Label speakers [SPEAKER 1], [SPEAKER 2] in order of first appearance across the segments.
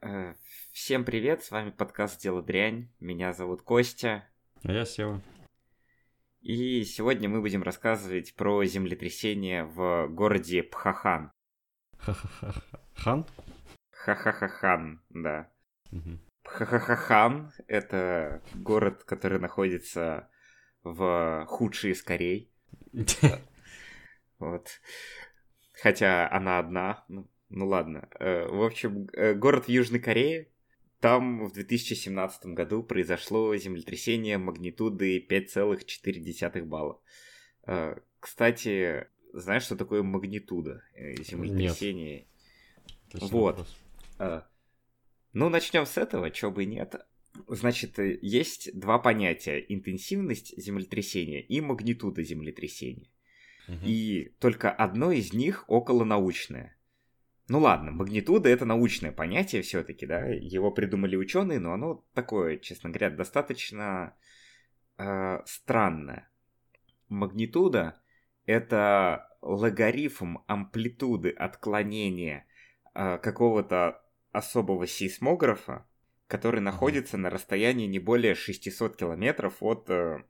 [SPEAKER 1] Э, всем привет, с вами подкаст «Дело дрянь», меня зовут Костя.
[SPEAKER 2] А я Сева.
[SPEAKER 1] И сегодня мы будем рассказывать про землетрясение в городе Пхахан.
[SPEAKER 2] Ха-ха-ха-хан?
[SPEAKER 1] Ха-ха-ха-хан, да.
[SPEAKER 2] Мгм.
[SPEAKER 1] Пхахан — это город, который находится в худшей из Корей. Вот. Хотя она одна. Ну, ну ладно. Э, В общем, э, город в Южной Корее. Там в 2017 году произошло землетрясение магнитуды 5,4 балла. Э, Кстати, знаешь, что такое магнитуда землетрясения? Вот.
[SPEAKER 2] вопрос.
[SPEAKER 1] Ну, начнем с этого, чего бы и нет. Значит, есть два понятия. Интенсивность землетрясения и магнитуда землетрясения.
[SPEAKER 2] Мгм.
[SPEAKER 1] И только одно из них околонаучное. Ну ладно, магнитуда это научное понятие все-таки, да, его придумали ученые, но оно такое, честно говоря, достаточно э, странное. Магнитуда это логарифм амплитуды отклонения э, какого-то особого сейсмографа, который находится на расстоянии не более 600 километров от э,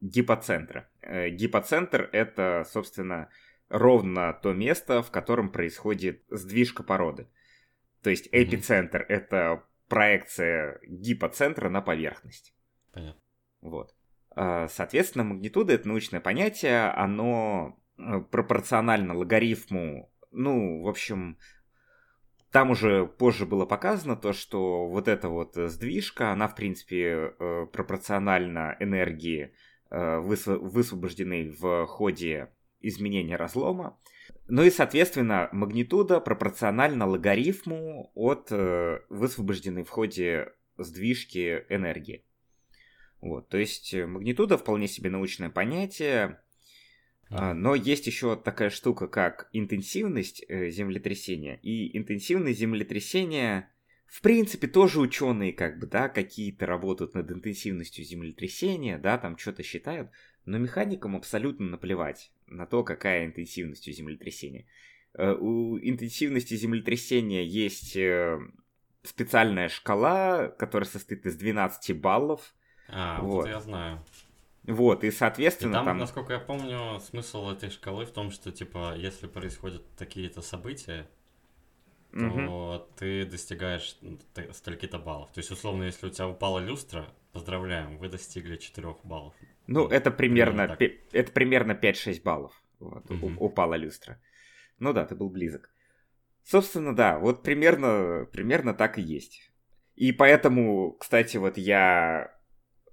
[SPEAKER 1] гипоцентра. Э, Гипоцентр это, собственно, ровно то место, в котором происходит сдвижка породы. То есть эпицентр это проекция гипоцентра на поверхность.
[SPEAKER 2] Понятно.
[SPEAKER 1] Вот. А, Соответственно, магнитуда это научное понятие, оно э, пропорционально логарифму, ну, в общем, там уже позже было показано то, что вот эта вот сдвижка, она, в принципе, э, пропорциональна энергии, э, высво- высвобожденной в ходе изменения разлома. Ну и, соответственно, магнитуда пропорциональна логарифму от э, высвобожденной в ходе сдвижки энергии. Вот, то есть э, магнитуда вполне себе научное понятие, а, но есть еще такая штука, как интенсивность э, землетрясения. И интенсивность землетрясения, в принципе, тоже ученые как бы, да, какие-то работают над интенсивностью землетрясения, да, там что-то считают, но механикам абсолютно наплевать на то, какая интенсивность у землетрясения. Э, У интенсивности землетрясения есть э, специальная шкала, которая состоит из 12 баллов.
[SPEAKER 2] А,
[SPEAKER 1] Вот.
[SPEAKER 2] вот я знаю.
[SPEAKER 1] Вот, и
[SPEAKER 2] И
[SPEAKER 1] соответственно
[SPEAKER 2] там,
[SPEAKER 1] там...
[SPEAKER 2] насколько я помню, смысл этой шкалы в том, что, типа, если происходят такие-то события, то ты достигаешь столько-то баллов. То есть, условно, если у тебя упала люстра, поздравляем, вы достигли 4 баллов.
[SPEAKER 1] Ну, это примерно, это примерно 5-6 баллов. Вот, у-
[SPEAKER 2] Мгм.
[SPEAKER 1] упала люстра. Ну да, ты был близок. Собственно, да, вот примерно, примерно так и есть. И поэтому, кстати, вот я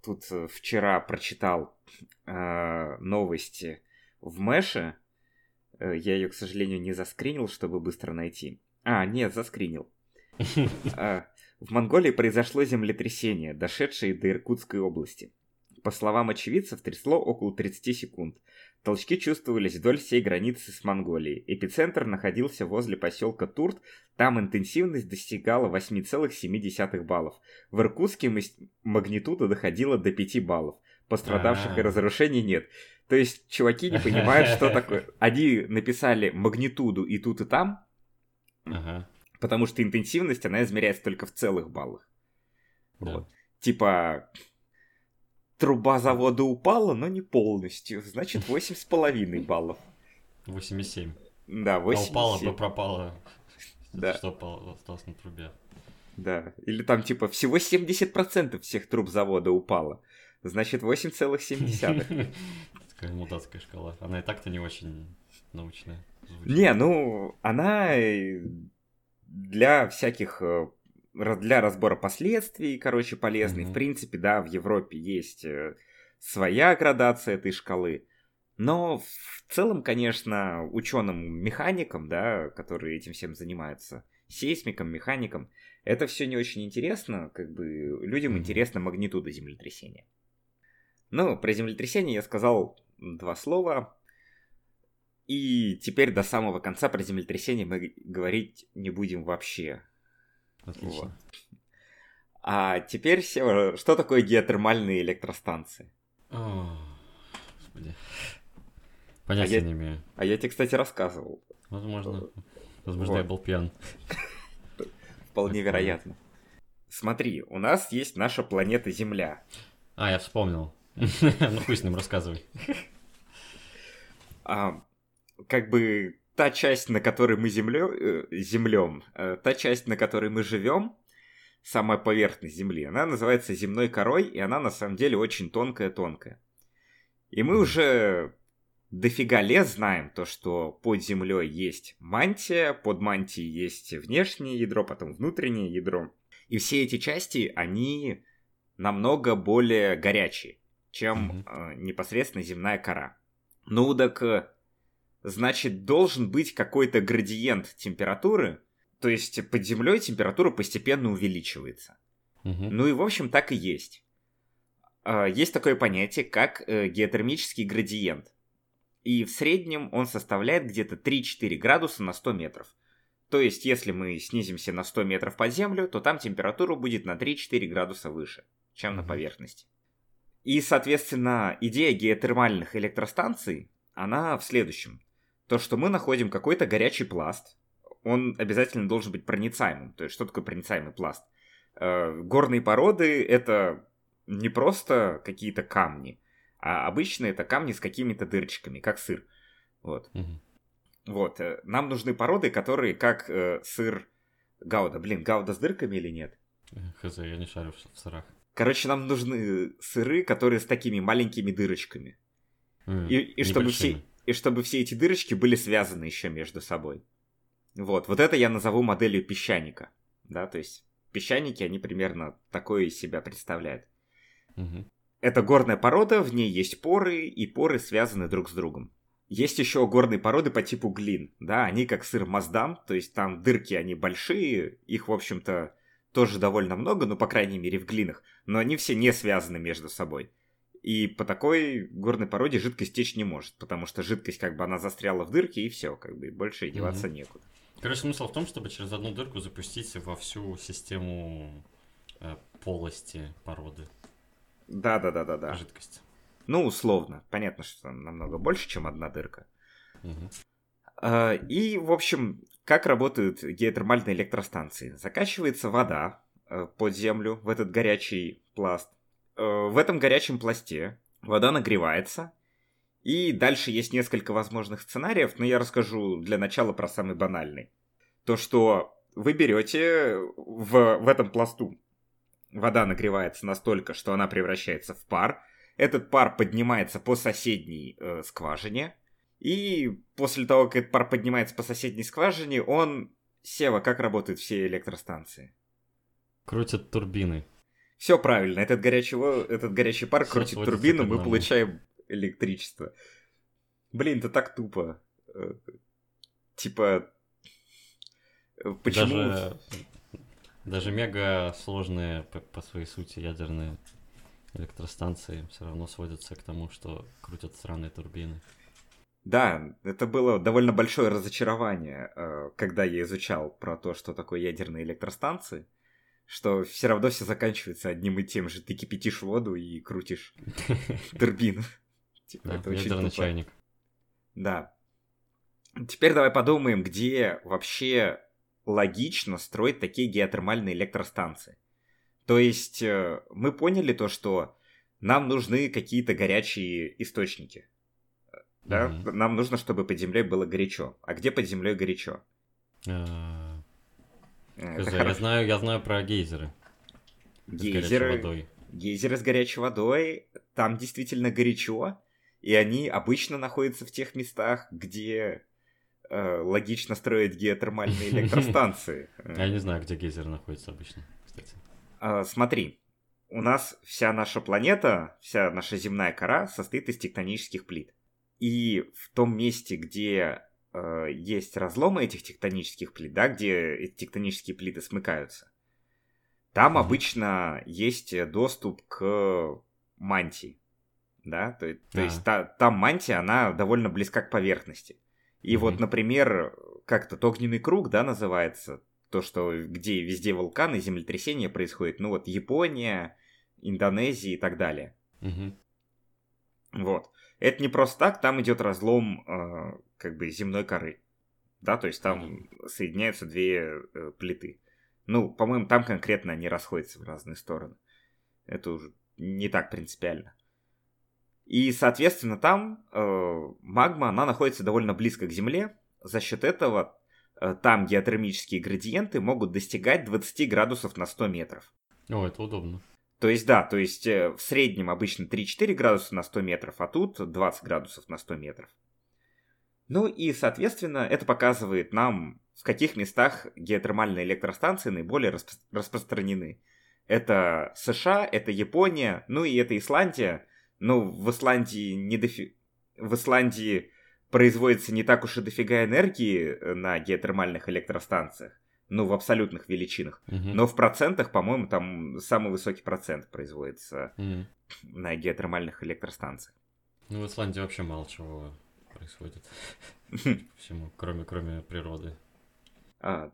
[SPEAKER 1] тут э, вчера прочитал э, новости в Мэше. Э, я ее, к сожалению, не заскринил, чтобы быстро найти. А, нет, заскринил. А, В Монголии произошло землетрясение, дошедшее до Иркутской области. По словам очевидцев, трясло около 30 секунд. Толчки чувствовались вдоль всей границы с Монголией. Эпицентр находился возле поселка Турт, там интенсивность достигала 8,7 баллов. В Иркутске магнитуда доходила до 5 баллов. Пострадавших и
[SPEAKER 2] А.
[SPEAKER 1] разрушений нет. То есть чуваки не понимают, что такое. Они написали магнитуду и тут, и там, потому что интенсивность, она измеряется только в целых баллах. Вот. Типа, труба завода упала, но не полностью. Значит, 8,5 баллов.
[SPEAKER 2] 8,7.
[SPEAKER 1] Да,
[SPEAKER 2] А
[SPEAKER 1] 8.
[SPEAKER 2] упала бы пропала.
[SPEAKER 1] Да.
[SPEAKER 2] Что упало- осталось на трубе.
[SPEAKER 1] Да. Или там, типа, всего 70% всех труб завода упало. Значит, 8,7.
[SPEAKER 2] Такая мудацкая шкала. Она и так-то не очень научная.
[SPEAKER 1] Не, ну, она э, для всяких... Для разбора последствий, короче, полезной.
[SPEAKER 2] Мгм.
[SPEAKER 1] В принципе, да, в Европе есть э, своя градация этой шкалы. Но в целом, конечно, ученым-механикам, да, которые этим всем занимаются, сейсмикам, механикам, это все не очень интересно, как бы людям интересна магнитуда землетрясения. Ну, про землетрясение я сказал два слова. И теперь до самого конца про землетрясение мы говорить не будем вообще.
[SPEAKER 2] Отлично.
[SPEAKER 1] А теперь, Сева, что такое геотермальные электростанции?
[SPEAKER 2] О, Господи. Понятия
[SPEAKER 1] я-
[SPEAKER 2] не имею.
[SPEAKER 1] А я тебе, кстати, рассказывал.
[SPEAKER 2] Возможно. Возможно, я
[SPEAKER 1] Вот.
[SPEAKER 2] был пьян.
[SPEAKER 1] Вполне вероятно. Смотри, у нас есть наша планета Земля.
[SPEAKER 2] А, я вспомнил. Ну хуй с ним, рассказывай.
[SPEAKER 1] А, как бы та часть, на которой мы землё, э, землем, э, та часть, на которой мы живем, самая поверхность Земли, она называется земной корой, и она на самом деле очень тонкая-тонкая. И мы уже дофига лет знаем то, что под землей есть мантия, под мантией есть внешнее ядро, потом внутреннее ядро. И все эти части, они намного более горячие, чем mm-hmm. э, непосредственно земная кора. Ну так, э, значит, должен быть какой-то градиент температуры, то есть под землей температура постепенно увеличивается. Mm-hmm. Ну и в общем так и есть. Э, есть такое понятие, как э, геотермический градиент. И в среднем он составляет где-то 3-4 градуса на 100 метров. То есть, если мы снизимся на 100 метров под землю, то там температура будет на 3-4 градуса выше, чем на поверхности. И, соответственно, идея геотермальных электростанций, она в следующем. То, что мы находим какой-то горячий пласт, он обязательно должен быть проницаемым. То есть, что такое проницаемый пласт? Э, горные породы — это не просто какие-то камни, а обычно это камни с какими-то дырочками, как сыр. Вот. Угу. Вот, э, нам нужны породы, которые как э, сыр Гауда. Блин, Гауда с дырками или нет?
[SPEAKER 2] Хз, я не шарю в сырах.
[SPEAKER 1] Короче, нам нужны сыры, которые с такими маленькими дырочками. Mm, и, и, чтобы все, и чтобы все эти дырочки были связаны еще между собой. Вот, вот это я назову моделью песчаника. Да, то есть песчаники, они примерно такое из себя представляют. Mm-hmm. Это горная порода, в ней есть поры, и поры связаны друг с другом. Есть еще горные породы по типу глин, да, они как сыр Маздам, то есть там дырки, они большие, их, в общем-то, тоже довольно много, ну, по крайней мере, в глинах, но они все не связаны между собой. И по такой горной породе жидкость течь не может, потому что жидкость, как бы, она застряла в дырке, и все, как бы, больше деваться mm-hmm. некуда.
[SPEAKER 2] Короче, смысл в том, чтобы через одну дырку запустить во всю систему э, полости породы.
[SPEAKER 1] Да-да-да-да-да.
[SPEAKER 2] Жидкость.
[SPEAKER 1] Ну, условно. Понятно, что там намного больше, чем одна дырка. Угу. И, в общем, как работают геотермальные электростанции? Закачивается вода э, под землю в этот горячий пласт. Э, в этом горячем пласте вода нагревается, и дальше есть несколько возможных сценариев, но я расскажу для начала про самый банальный. То, что вы берете в, в этом пласту вода нагревается настолько, что она превращается в пар, этот пар поднимается по соседней э, скважине. И после того, как этот пар поднимается по соседней скважине, он... Сева, как работают все электростанции?
[SPEAKER 2] Крутят турбины.
[SPEAKER 1] Все правильно. Этот горячий, этот горячий пар Все крутит турбину, мы получаем электричество. Блин, это так тупо. Э, типа...
[SPEAKER 2] Э, почему... Даже, даже мега сложные по, по своей сути ядерные электростанции все равно сводятся к тому, что крутят странные турбины.
[SPEAKER 1] Да, это было довольно большое разочарование, э, когда я изучал про то, что такое ядерные электростанции, что все равно все заканчивается одним и тем же. Ты кипятишь воду и крутишь турбину.
[SPEAKER 2] Типа, это очень чайник.
[SPEAKER 1] Да. Теперь давай подумаем, где вообще логично строить такие геотермальные электростанции. То есть э, мы поняли то, что нам нужны какие-то горячие источники. Да? Нам нужно, чтобы под землей было горячо. А где под землей горячо?
[SPEAKER 2] Uh... Я знаю, я знаю про гейзеры.
[SPEAKER 1] Гейзеры. Гейзеры с горячей водой. Там действительно горячо. И они обычно находятся в тех местах, где э, логично строить геотермальные электростанции.
[SPEAKER 2] Я не знаю, где гейзеры находятся обычно.
[SPEAKER 1] А, смотри, у нас вся наша планета, вся наша земная кора состоит из тектонических плит. И в том месте, где э, есть разломы этих тектонических плит, да, где эти тектонические плиты смыкаются, там обычно есть доступ к мантии. Да, то, то есть та, там мантия, она довольно близка к поверхности. И mm-hmm. вот, например, как-то огненный круг, да, называется, то, что где везде вулканы, землетрясения происходят. Ну вот Япония, Индонезия и так далее. Угу. Вот. Это не просто так, там идет разлом э, как бы земной коры. Да, то есть там угу. соединяются две э, плиты. Ну, по-моему, там конкретно они расходятся в разные стороны. Это уже не так принципиально. И, соответственно, там э, магма, она находится довольно близко к Земле. За счет этого э, там геотермические градиенты могут достигать 20 градусов на 100 метров.
[SPEAKER 2] О, это удобно.
[SPEAKER 1] То есть, да, то есть э, в среднем обычно 3-4 градуса на 100 метров, а тут 20 градусов на 100 метров. Ну и, соответственно, это показывает нам, в каких местах геотермальные электростанции наиболее расп- распространены. Это США, это Япония, ну и это Исландия. Ну, в Исландии не дофи... В Исландии производится не так уж и дофига энергии э, на геотермальных электростанциях, ну, в абсолютных величинах.
[SPEAKER 2] Мгм.
[SPEAKER 1] Но в процентах, по-моему, там самый высокий процент производится
[SPEAKER 2] Мгм.
[SPEAKER 1] на геотермальных электростанциях.
[SPEAKER 2] Ну, в Исландии вообще мало чего происходит. Всему, кроме, кроме природы.
[SPEAKER 1] А,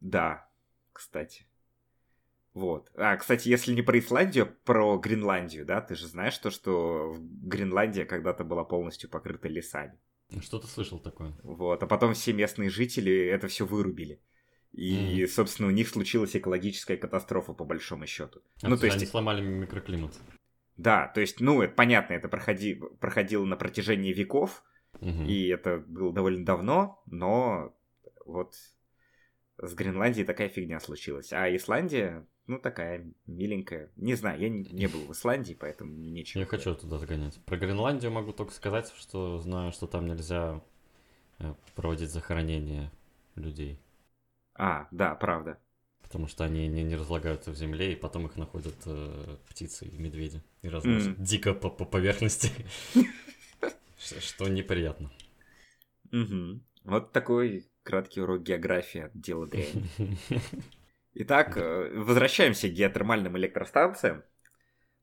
[SPEAKER 1] да, кстати. Вот. А, кстати, если не про Исландию, про Гренландию, да, ты же знаешь то, что Гренландия когда-то была полностью покрыта лесами.
[SPEAKER 2] Что-то слышал такое.
[SPEAKER 1] Вот, а потом все местные жители это все вырубили. И, собственно, у них случилась экологическая катастрофа, по большому счету.
[SPEAKER 2] А,
[SPEAKER 1] ну,
[SPEAKER 2] то есть они сломали микроклимат.
[SPEAKER 1] да, то есть, ну, это понятно, это проходи, проходило на протяжении веков,
[SPEAKER 2] Мгм.
[SPEAKER 1] и это было довольно давно, но вот с Гренландией такая фигня случилась. А Исландия, ну, такая миленькая. Не знаю, я не, не был в Исландии, поэтому мне нечего.
[SPEAKER 2] Я хочу туда сгонять. Про Гренландию могу только сказать, что знаю, что там нельзя э, проводить захоронение людей.
[SPEAKER 1] А, да, правда.
[SPEAKER 2] Потому что они не, не разлагаются в земле, и потом их находят э, птицы и медведи. И разносят
[SPEAKER 1] Мгм.
[SPEAKER 2] дико по, по поверхности. Что неприятно.
[SPEAKER 1] Вот такой краткий урок географии от дела дряни. Итак, э, возвращаемся к геотермальным электростанциям.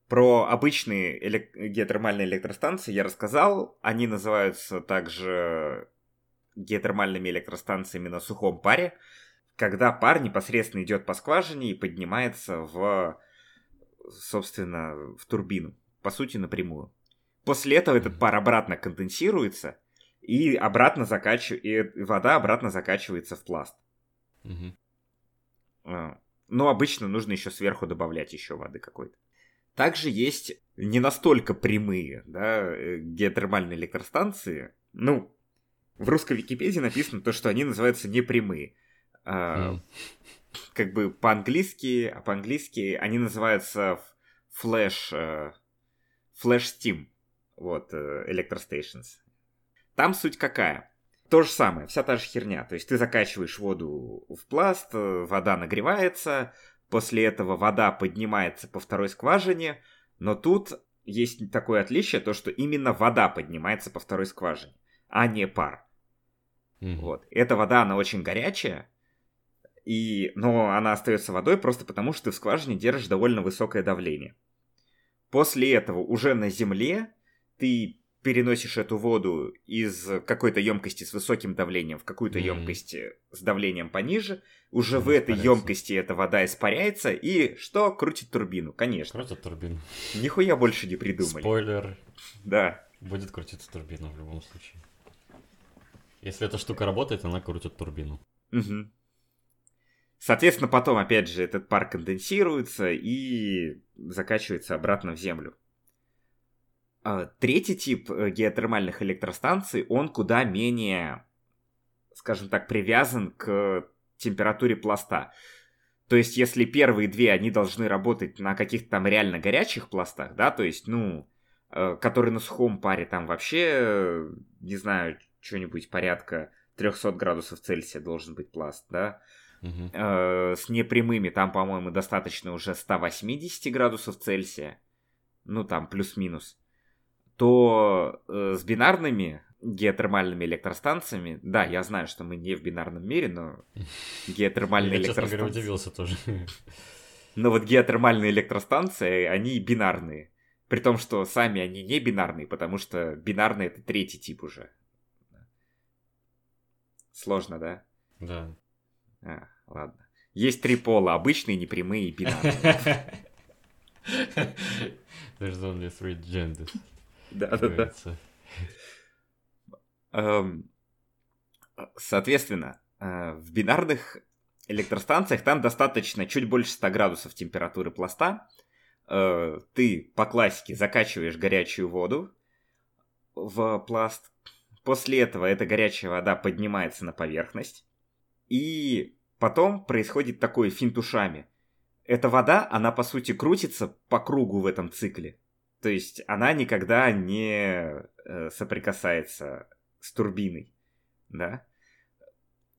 [SPEAKER 1] Про обычные элек- геотермальные электростанции я рассказал. Они называются также геотермальными электростанциями на сухом паре, когда пар непосредственно идет по скважине и поднимается в, собственно, в турбину. По сути, напрямую. После этого этот пар обратно конденсируется, и обратно закачивает, и вода обратно закачивается в пласт. А, Но обычно нужно еще сверху добавлять еще воды какой-то. Также есть не настолько прямые да, э, геотермальные электростанции. Ну, в русской Википедии написано то, что они называются непрямые.
[SPEAKER 2] М.
[SPEAKER 1] Как бы по-английски, а по-английски они называются flash, flash steam, вот, electrostations. Там суть какая? То же самое, вся та же херня. То есть ты закачиваешь воду в пласт, э, вода нагревается, после этого вода поднимается по второй скважине, но тут есть такое отличие, то что именно вода поднимается по второй скважине, а не пар.
[SPEAKER 2] Мгм.
[SPEAKER 1] Вот. Эта вода, она очень горячая, и... но она остается водой просто потому, что ты в скважине держишь довольно высокое давление. После этого уже на земле ты переносишь эту воду из какой-то емкости с высоким давлением в какую-то
[SPEAKER 2] Мгм.
[SPEAKER 1] емкость с давлением пониже. Уже
[SPEAKER 2] Она
[SPEAKER 1] в этой
[SPEAKER 2] испаряется.
[SPEAKER 1] емкости эта вода испаряется и что? Крутит турбину, конечно.
[SPEAKER 2] Крутят турбину.
[SPEAKER 1] Нихуя больше не придумали.
[SPEAKER 2] Спойлер.
[SPEAKER 1] Да.
[SPEAKER 2] Будет крутиться турбина в любом случае. Если эта штука работает, она крутит турбину.
[SPEAKER 1] Мгм. Соответственно, потом, опять же, этот пар конденсируется и закачивается обратно в землю. А, Третий тип э, геотермальных электростанций, он куда менее, скажем так, привязан к температуре пласта. То есть, если первые две, они должны работать на каких-то там реально горячих пластах, да, то есть, ну, э, которые на сухом паре там вообще, э, не знаю, что-нибудь порядка 300 градусов Цельсия должен быть пласт, да,
[SPEAKER 2] Мгм.
[SPEAKER 1] Э, с непрямыми там, по-моему, достаточно уже 180 градусов Цельсия, ну там плюс-минус, то э, с бинарными геотермальными электростанциями, да, я знаю, что мы не в бинарном мире, но геотермальные
[SPEAKER 2] Я, честно говоря,
[SPEAKER 1] электростанции...
[SPEAKER 2] удивился тоже.
[SPEAKER 1] Но вот геотермальные электростанции, они бинарные. При том, что сами они не бинарные, потому что бинарный это третий тип уже. Сложно, да?
[SPEAKER 2] Да.
[SPEAKER 1] А, ладно. Есть три пола, обычные, непрямые и бинарные.
[SPEAKER 2] There's only three genders.
[SPEAKER 1] Да, да, да. Эм, Соответственно, э, в бинарных электростанциях там достаточно чуть больше 100 градусов температуры пласта. Э, ты по классике закачиваешь горячую воду в пласт. После этого эта горячая вода поднимается на поверхность. И потом происходит такой финт ушами. Эта вода, она по сути крутится по кругу в этом цикле. То есть она никогда не э, соприкасается с турбиной. Да?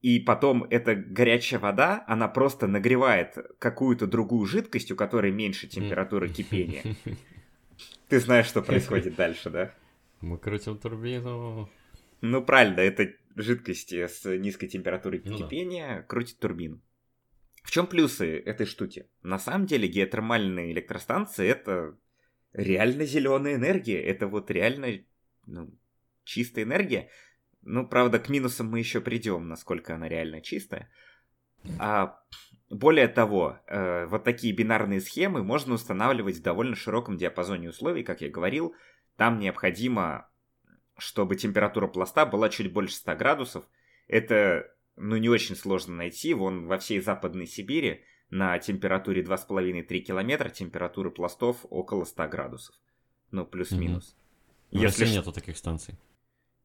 [SPEAKER 1] и потом эта горячая вода, она просто нагревает какую-то другую жидкость, у которой меньше температуры кипения. Ты знаешь, что происходит дальше, да?
[SPEAKER 2] Мы крутим турбину.
[SPEAKER 1] Ну, правильно, это жидкость с низкой температурой ну, кипения да. крутит турбину. В чем плюсы этой штуки? На самом деле геотермальные электростанции это реально зеленая энергия. Это вот реально ну, чистая энергия. Ну, правда, к минусам мы еще придем, насколько она реально чистая. А более того, э, вот такие бинарные схемы можно устанавливать в довольно широком диапазоне условий, как я говорил. Там необходимо, чтобы температура пласта была чуть больше 100 градусов. Это, ну, не очень сложно найти. Вон во всей Западной Сибири на температуре 2,5-3 километра температура пластов около 100 градусов. Ну, плюс-минус.
[SPEAKER 2] Угу. В Если России нету таких станций.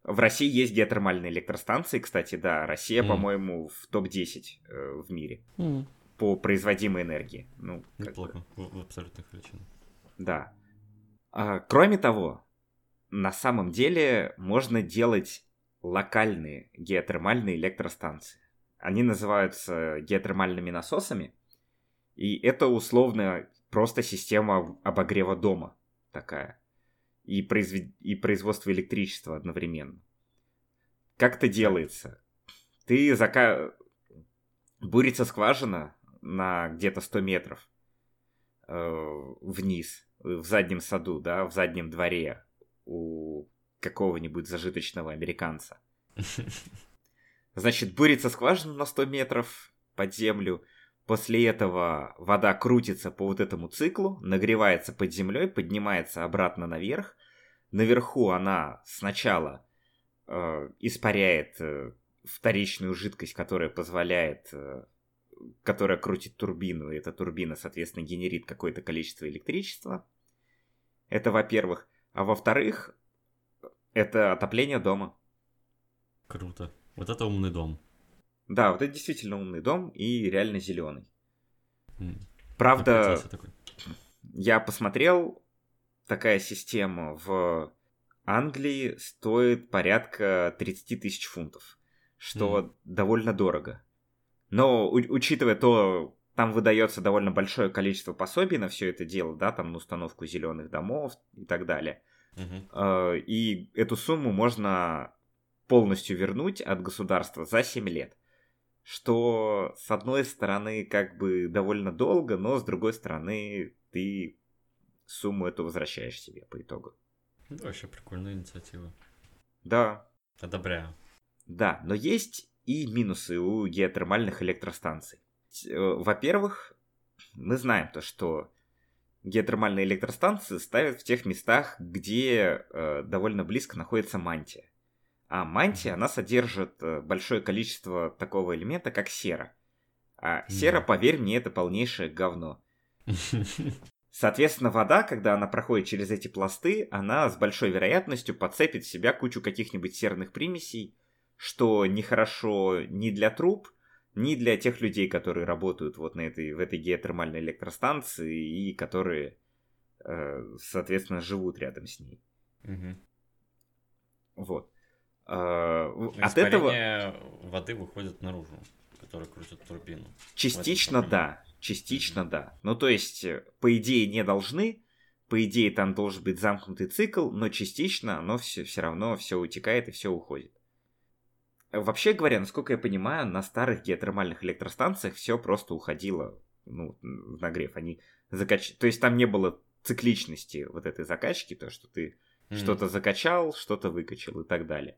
[SPEAKER 1] В России есть геотермальные электростанции, кстати, да. Россия, mm. по-моему, в топ-10 э, в мире mm. по производимой энергии. Ну,
[SPEAKER 2] Неплохо, в, в абсолютных величинах.
[SPEAKER 1] Да. А, кроме того, на самом деле можно делать локальные геотермальные электростанции. Они называются геотермальными насосами, и это условно просто система обогрева дома такая и, произвед... и производство электричества одновременно. Как это делается? Ты зака... Бурится скважина на где-то 100 метров э, вниз, в заднем саду, да, в заднем дворе у какого-нибудь зажиточного американца. Значит, бурится скважина на 100 метров под землю, После этого вода крутится по вот этому циклу, нагревается под землей, поднимается обратно наверх. Наверху она сначала э, испаряет э, вторичную жидкость, которая позволяет, э, которая крутит турбину, и эта турбина, соответственно, генерит какое-то количество электричества. Это во-первых. А во-вторых, это отопление дома.
[SPEAKER 2] Круто. Вот это умный дом.
[SPEAKER 1] Да, вот это действительно умный дом и реально зеленый. Mm. Правда, я посмотрел, такая система в Англии стоит порядка 30 тысяч фунтов, что mm. довольно дорого. Но у- учитывая то, там выдается довольно большое количество пособий на все это дело, да, там на установку зеленых домов и так далее. Mm-hmm. И эту сумму можно полностью вернуть от государства за 7 лет что с одной стороны как бы довольно долго, но с другой стороны ты сумму эту возвращаешь себе по итогу.
[SPEAKER 2] Это вообще прикольная инициатива.
[SPEAKER 1] Да.
[SPEAKER 2] Одобряю.
[SPEAKER 1] Да, но есть и минусы у геотермальных электростанций. Э, во-первых, мы знаем то, что геотермальные электростанции ставят в тех местах, где э, довольно близко находится мантия. А мантия, она содержит э, большое количество такого элемента, как сера. А сера, поверь мне, это полнейшее говно. Соответственно, вода, когда она проходит через эти пласты, она с большой вероятностью подцепит в себя кучу каких-нибудь серных примесей, что нехорошо ни для труб, ни для тех людей, которые работают вот на этой, в этой геотермальной электростанции и которые, э, соответственно, живут рядом с ней. Угу. Вот.
[SPEAKER 2] Э, от этого... воды выходит наружу, которая крутит турбину.
[SPEAKER 1] Частично да, частично mm-hmm. да. Ну то есть, э, по идее, не должны, по идее, там должен быть замкнутый цикл, но частично оно все, все равно все утекает и все уходит. Вообще говоря, насколько я понимаю, на старых геотермальных электростанциях все просто уходило ну, в нагрев. Они закач... То есть там не было цикличности вот этой закачки, то, что ты mm-hmm. что-то закачал, что-то выкачал и так далее.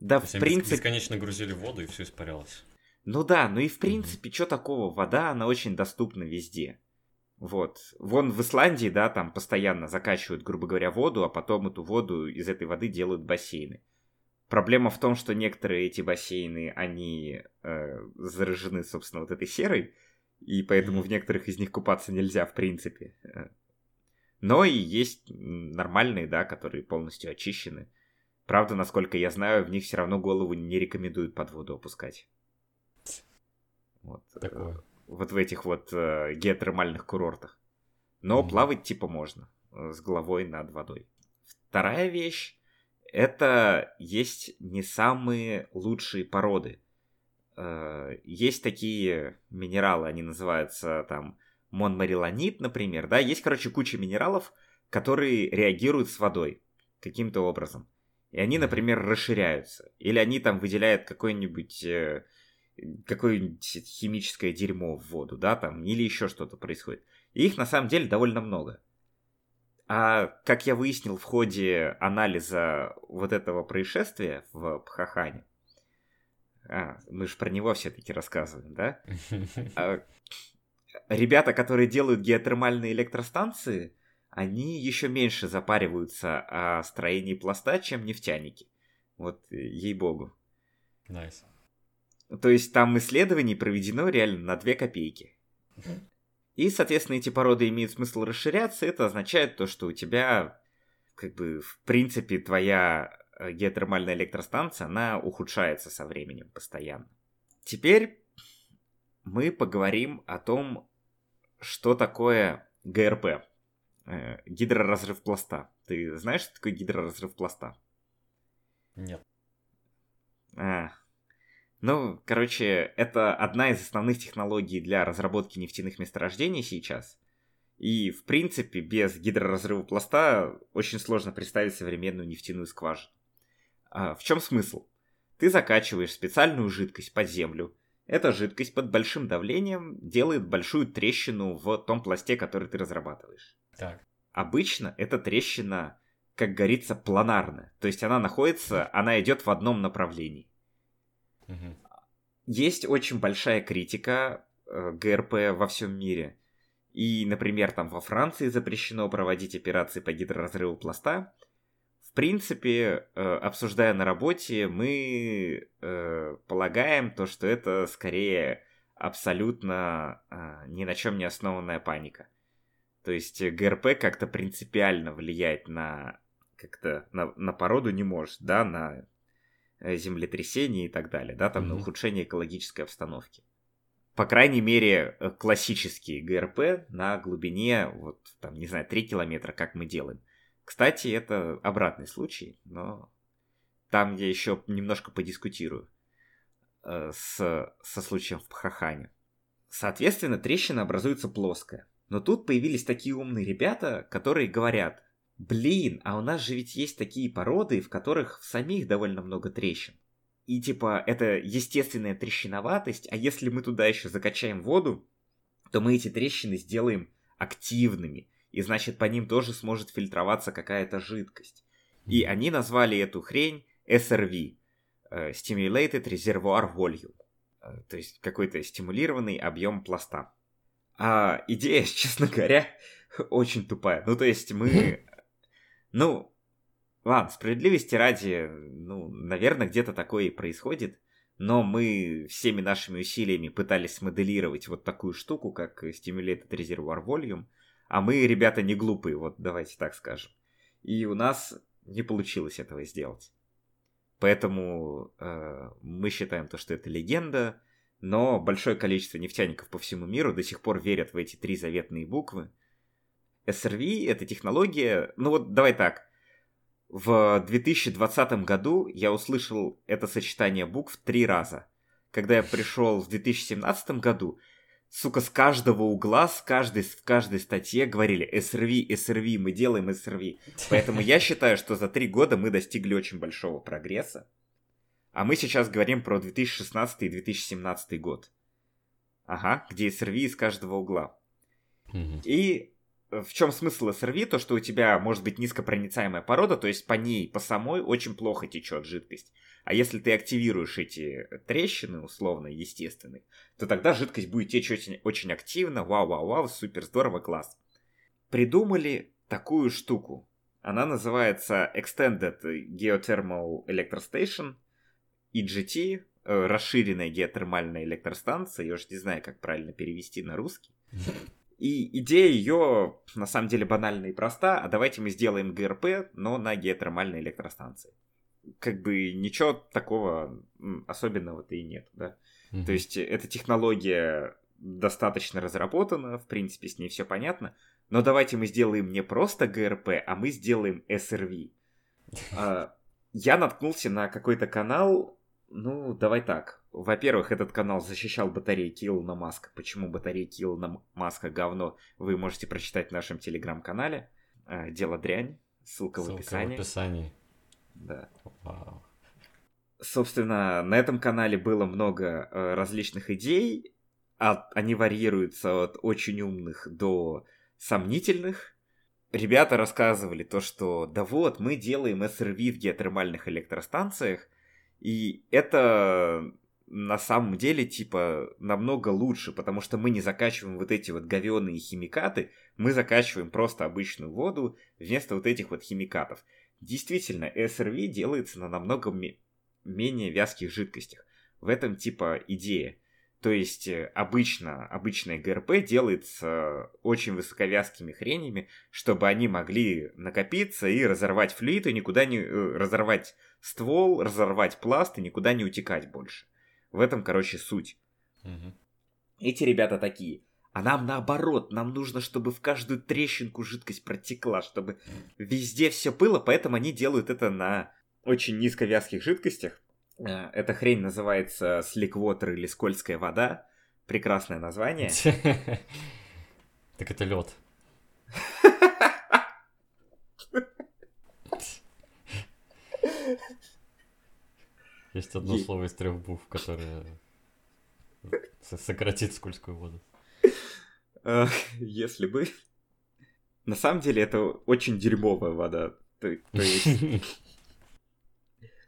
[SPEAKER 2] Да, в принципе... Бесконечно грузили воду, и все испарялось.
[SPEAKER 1] Ну да, ну и в принципе, mm-hmm. что такого? Вода, она очень доступна везде. Вот. Вон в Исландии, да, там постоянно закачивают, грубо говоря, воду, а потом эту воду из этой воды делают бассейны. Проблема в том, что некоторые эти бассейны, они э, заражены, собственно, вот этой серой, и поэтому в некоторых из них купаться нельзя, в принципе. Но и есть нормальные, да, которые полностью очищены. Правда, насколько я знаю, в них все равно голову не рекомендуют под воду опускать. Вот, э, Такое. вот в этих вот э, геотермальных курортах. Но mm плавать типа можно э, с головой над водой. Вторая вещь это есть не самые лучшие породы. Э, есть такие минералы, они называются там монмарилонит, например, да, есть, короче, куча минералов, которые реагируют с водой каким-то образом. И они, например, расширяются. Или они там выделяют какое-нибудь э, какое-нибудь химическое дерьмо в воду, да, там, или еще что-то происходит. И их на самом деле довольно много. А как я выяснил в ходе анализа вот этого происшествия в Пхахане, а, мы же про него все-таки рассказываем, да? А, ребята, которые делают геотермальные электростанции, они еще меньше запариваются о строении пласта, чем нефтяники. Вот, ей-богу.
[SPEAKER 2] Nice.
[SPEAKER 1] То есть там исследований проведено реально на 2 копейки. И, соответственно, эти породы имеют смысл расширяться. Это означает то, что у тебя, как бы, в принципе, твоя э, геотермальная электростанция, она ухудшается со временем постоянно. Теперь мы поговорим о том, что такое ГРП. Э, гидроразрыв пласта. Ты знаешь, что такое гидроразрыв пласта?
[SPEAKER 2] Нет.
[SPEAKER 1] А, ну, короче, это одна из основных технологий для разработки нефтяных месторождений сейчас. И, в принципе, без гидроразрыва пласта очень сложно представить современную нефтяную скважину. А в чем смысл? Ты закачиваешь специальную жидкость под землю. Эта жидкость под большим давлением делает большую трещину в том пласте, который ты разрабатываешь.
[SPEAKER 2] Так.
[SPEAKER 1] Обычно эта трещина, как говорится, планарная. То есть она находится, она идет в одном направлении. Угу. Есть очень большая критика э, ГРП во всем мире. И, например, там во Франции запрещено проводить операции по гидроразрыву пласта. В принципе, э, обсуждая на работе, мы э, полагаем то, что это скорее абсолютно э, ни на чем не основанная паника. То есть ГРП как-то принципиально влиять на как-то на, на породу не может, да, на землетрясений и так далее, да, там mm-hmm. на ухудшение экологической обстановки. По крайней мере, э, классические ГРП на глубине, вот, там, не знаю, 3 километра, как мы делаем. Кстати, это обратный случай, но там я еще немножко подискутирую э, с, со случаем в Пхахане. Соответственно, трещина образуется плоская. Но тут появились такие умные ребята, которые говорят, Блин, а у нас же ведь есть такие породы, в которых в самих довольно много трещин. И типа это естественная трещиноватость, а если мы туда еще закачаем воду, то мы эти трещины сделаем активными, и значит по ним тоже сможет фильтроваться какая-то жидкость. И они назвали эту хрень SRV, э, Stimulated Reservoir Volume, э, то есть какой-то стимулированный объем пласта. А идея, честно говоря, очень тупая. Ну, то есть мы ну, ладно, справедливости ради, ну, наверное, где-то такое и происходит. Но мы всеми нашими усилиями пытались смоделировать вот такую штуку, как Stimulated Reservoir Volume. А мы, ребята, не глупые, вот давайте так скажем. И у нас не получилось этого сделать. Поэтому э, мы считаем то, что это легенда, но большое количество нефтяников по всему миру до сих пор верят в эти три заветные буквы – SRV — это технология... Ну вот давай так. В 2020 году я услышал это сочетание букв три раза. Когда я пришел в 2017 году, сука, с каждого угла, с каждой, в каждой статье говорили SRV, SRV, мы делаем SRV. Поэтому я считаю, что за три года мы достигли очень большого прогресса. А мы сейчас говорим про 2016 и 2017 год. Ага, где SRV из каждого угла. И в чем смысл SRV? То, что у тебя может быть низкопроницаемая порода, то есть по ней, по самой очень плохо течет жидкость. А если ты активируешь эти трещины, условно, естественные, то тогда жидкость будет течь очень, очень активно. Вау-вау-вау, супер здорово, класс. Придумали такую штуку. Она называется Extended Geothermal Electrostation, EGT, э, расширенная геотермальная электростанция, я уж не знаю, как правильно перевести на русский. И идея ее на самом деле банальна и проста, а давайте мы сделаем ГРП, но на геотермальной электростанции. Как бы ничего такого особенного-то и нет, да. Mm-hmm. То есть эта технология достаточно разработана, в принципе, с ней все понятно, но давайте мы сделаем не просто ГРП, а мы сделаем SRV. А, я наткнулся на какой-то канал, ну, давай так. Во-первых, этот канал защищал батарейки Илона Маска. Почему батарейки Илона Маска говно, вы можете прочитать в нашем телеграм-канале. А, Дело дрянь. Ссылка, Ссылка в описании.
[SPEAKER 2] в описании.
[SPEAKER 1] Да. Вау. Собственно, на этом канале было много э, различных идей. От, они варьируются от очень умных до сомнительных. Ребята рассказывали то, что да вот, мы делаем SRV в геотермальных электростанциях, и это на самом деле, типа, намного лучше, потому что мы не закачиваем вот эти вот говеные химикаты, мы закачиваем просто обычную воду вместо вот этих вот химикатов. Действительно, SRV делается на намного менее вязких жидкостях. В этом, типа, идея. То есть э, обычно, обычное ГРП делается очень высоковязкими хренями, чтобы они могли накопиться и разорвать флюид, и никуда не... Э, разорвать ствол, разорвать пласт и никуда не утекать больше. В этом, короче, суть. Угу. Эти ребята такие. А нам наоборот, нам нужно, чтобы в каждую трещинку жидкость протекла, чтобы везде все было, поэтому они делают это на очень низковязких жидкостях. Э, эта хрень называется Water или скользкая вода. Прекрасное название.
[SPEAKER 2] Так это лед. Есть одно слово из трех букв, которое сократит скользкую воду.
[SPEAKER 1] Если бы. На самом деле это очень дерьмовая вода. То, то есть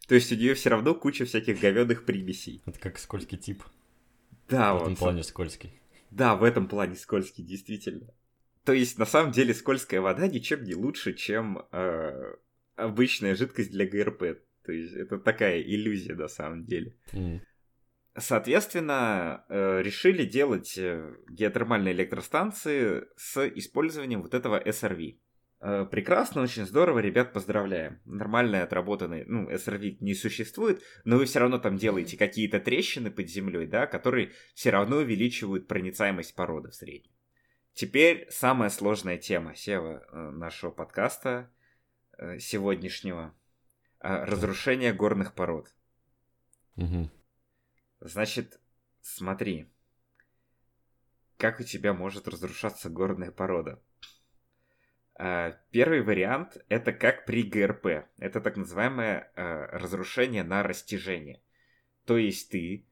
[SPEAKER 1] то есть у нее все равно куча всяких говяных примесей.
[SPEAKER 2] Это как скользкий тип.
[SPEAKER 1] Да,
[SPEAKER 2] в вот. этом плане скользкий.
[SPEAKER 1] Да, в этом плане скользкий, действительно. То есть, на самом деле, скользкая вода ничем не лучше, чем э, обычная жидкость для ГРП. То есть, это такая иллюзия, на самом деле. Mm. Соответственно, э, решили делать э, геотермальные электростанции с использованием вот этого SRV. Э, прекрасно, очень здорово, ребят, поздравляем. Нормальный отработанный, ну, SRV не существует, но вы все равно там делаете какие-то трещины под землей, да, которые все равно увеличивают проницаемость породы в среднем. Теперь самая сложная тема, Сева, нашего подкаста сегодняшнего. Разрушение горных пород.
[SPEAKER 2] Угу.
[SPEAKER 1] Значит, смотри, как у тебя может разрушаться горная порода? А, первый вариант — это как при ГРП. Это так называемое а, разрушение на растяжение. То есть ты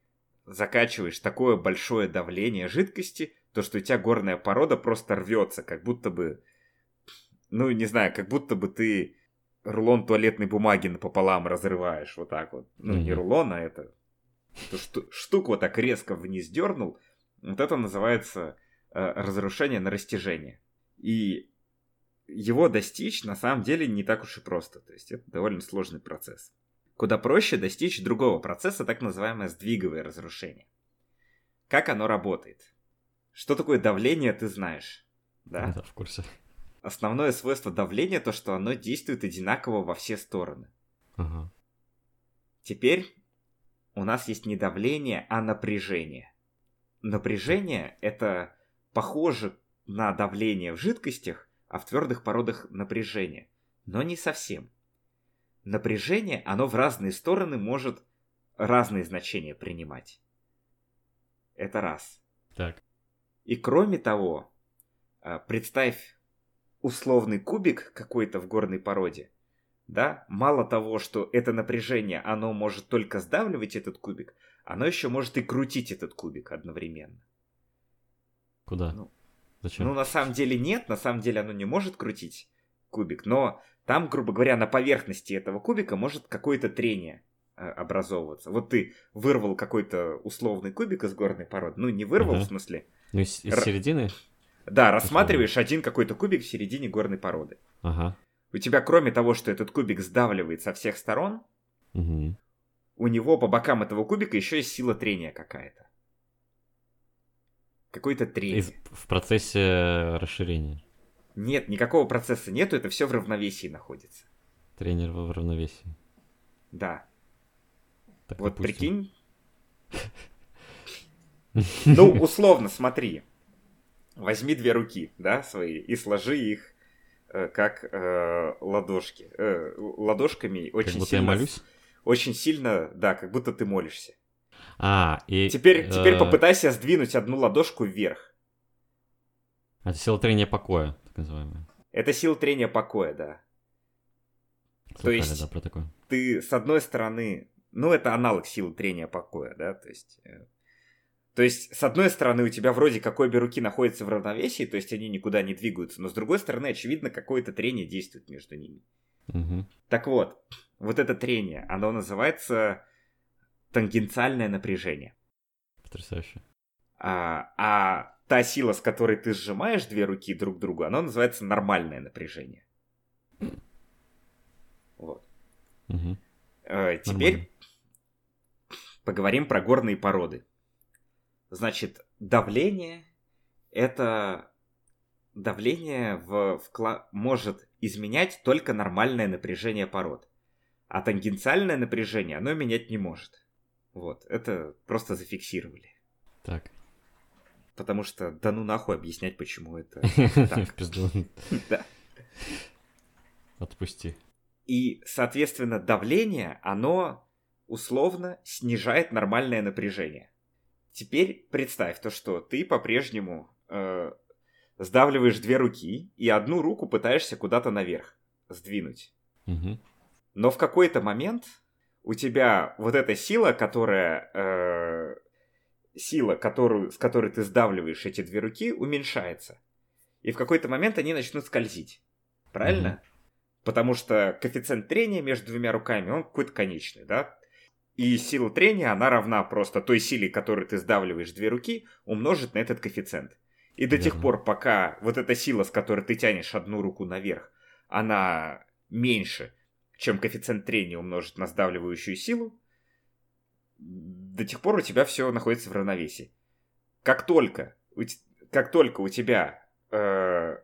[SPEAKER 1] закачиваешь такое большое давление жидкости, то что у тебя горная порода просто рвется, как будто бы, ну, не знаю, как будто бы ты рулон туалетной бумаги напополам разрываешь, вот так вот. Ну, mm-hmm. не рулон, а это... Эту штуку вот так резко вниз дернул. Вот это называется э, разрушение на растяжение. И его достичь на самом деле не так уж и просто. То есть это довольно сложный процесс. Куда проще достичь другого процесса, так называемое сдвиговое разрушение. Как оно работает? Что такое давление, ты знаешь. Да,
[SPEAKER 2] да в курсе.
[SPEAKER 1] Основное свойство давления то, что оно действует одинаково во все стороны.
[SPEAKER 2] Ага.
[SPEAKER 1] Теперь у нас есть не давление, а напряжение. Напряжение это похоже на давление в жидкостях, а в твердых породах напряжение. Но не совсем. Напряжение, оно в разные стороны может разные значения принимать. Это раз.
[SPEAKER 2] Так.
[SPEAKER 1] И кроме того, а, представь условный кубик какой-то в горной породе, да, мало того, что это напряжение, оно может только сдавливать этот кубик, оно еще может и крутить этот кубик одновременно.
[SPEAKER 2] Куда? Ну, Зачем?
[SPEAKER 1] Ну, на самом деле нет, на самом деле оно не может крутить кубик, но там, грубо говоря, на поверхности этого кубика может какое-то трение э, образовываться. Вот ты вырвал какой-то условный кубик из горной породы, ну, не вырвал, угу. в смысле...
[SPEAKER 2] Ну, из, из Р... середины?
[SPEAKER 1] Да, рассматриваешь один какой-то кубик в середине горной породы.
[SPEAKER 2] Ага.
[SPEAKER 1] у тебя, кроме того, что этот кубик сдавливает со всех сторон,
[SPEAKER 2] Угу.
[SPEAKER 1] у него по бокам этого кубика еще есть сила трения какая-то. Какое-то трение.
[SPEAKER 2] Из- в процессе расширения.
[SPEAKER 1] Нет, никакого процесса нету, это все в равновесии находится.
[SPEAKER 2] Тренер в равновесии.
[SPEAKER 1] Да.
[SPEAKER 2] Так,
[SPEAKER 1] Вот
[SPEAKER 2] допустим.
[SPEAKER 1] прикинь. Ну, условно, смотри. Возьми две руки, да, свои, и сложи их э, как э, ладошки. Э, ладошками
[SPEAKER 2] Как
[SPEAKER 1] очень
[SPEAKER 2] будто я
[SPEAKER 1] сильно.
[SPEAKER 2] молюсь.
[SPEAKER 1] Очень сильно, да, как будто ты молишься.
[SPEAKER 2] А, и...
[SPEAKER 1] Теперь, теперь
[SPEAKER 2] э,
[SPEAKER 1] попытайся сдвинуть одну ладошку вверх.
[SPEAKER 2] Это сила трения покоя, так называемая.
[SPEAKER 1] Это сила трения покоя, да.
[SPEAKER 2] Слыхали,
[SPEAKER 1] есть-
[SPEAKER 2] да, про такое.
[SPEAKER 1] ты с одной стороны, ну это аналог силы трения покоя, да, то есть, э, то есть с одной стороны у тебя вроде как обе руки находятся в равновесии, то есть они никуда не двигаются, но с другой стороны очевидно какое-то трение действует между ними.
[SPEAKER 2] Мгм.
[SPEAKER 1] Так вот, вот это трение, оно называется тангенциальное напряжение.
[SPEAKER 2] Потрясающе.
[SPEAKER 1] А, а та сила, с которой ты сжимаешь две руки друг к другу, оно называется нормальное напряжение. Вот.
[SPEAKER 2] Мгм.
[SPEAKER 1] Э, Теперь
[SPEAKER 2] Нормально.
[SPEAKER 1] поговорим про горные породы. Значит, давление это давление в, вкла- может изменять только нормальное напряжение пород. А тангенциальное напряжение оно менять не может. Вот, это просто зафиксировали.
[SPEAKER 2] Так.
[SPEAKER 1] Потому что да ну нахуй объяснять, почему это
[SPEAKER 2] В.
[SPEAKER 1] Да.
[SPEAKER 2] Отпусти.
[SPEAKER 1] И, соответственно, давление, оно условно снижает нормальное напряжение. Теперь представь то, что ты по-прежнему э, сдавливаешь две руки и одну руку пытаешься куда-то наверх сдвинуть.
[SPEAKER 2] Мгм.
[SPEAKER 1] Но в какой-то момент у тебя вот эта сила, которая э, сила, которую, с которой ты сдавливаешь эти две руки, уменьшается. И в какой-то момент они начнут скользить. Правильно?
[SPEAKER 2] Мгм.
[SPEAKER 1] Потому что коэффициент трения между двумя руками, он какой-то конечный, да? И сила трения, она равна просто той силе, которой ты сдавливаешь две руки, умножить на этот коэффициент. И до тех пор, пока вот эта сила, с которой ты тянешь одну руку наверх, она меньше, чем коэффициент трения умножить на сдавливающую силу, до тех пор у тебя все находится в равновесии. Как только, как только у тебя э,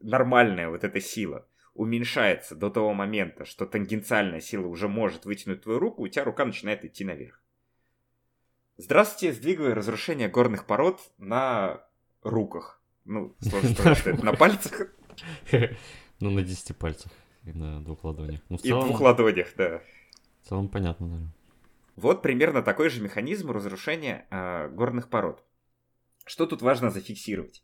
[SPEAKER 1] нормальная вот эта сила уменьшается до того момента, что тангенциальная сила уже может вытянуть твою руку, у тебя рука начинает идти наверх. Здравствуйте, сдвиговое разрушение горных пород на руках. Ну, сложно сказать, что это на пальцах
[SPEAKER 2] Ну, на 10 пальцах и на двух ладонях. Ну, в
[SPEAKER 1] и
[SPEAKER 2] целом,
[SPEAKER 1] двух ладонях, да.
[SPEAKER 2] в целом понятно, да.
[SPEAKER 1] Вот примерно такой же механизм разрушения э, горных пород. Что тут важно зафиксировать?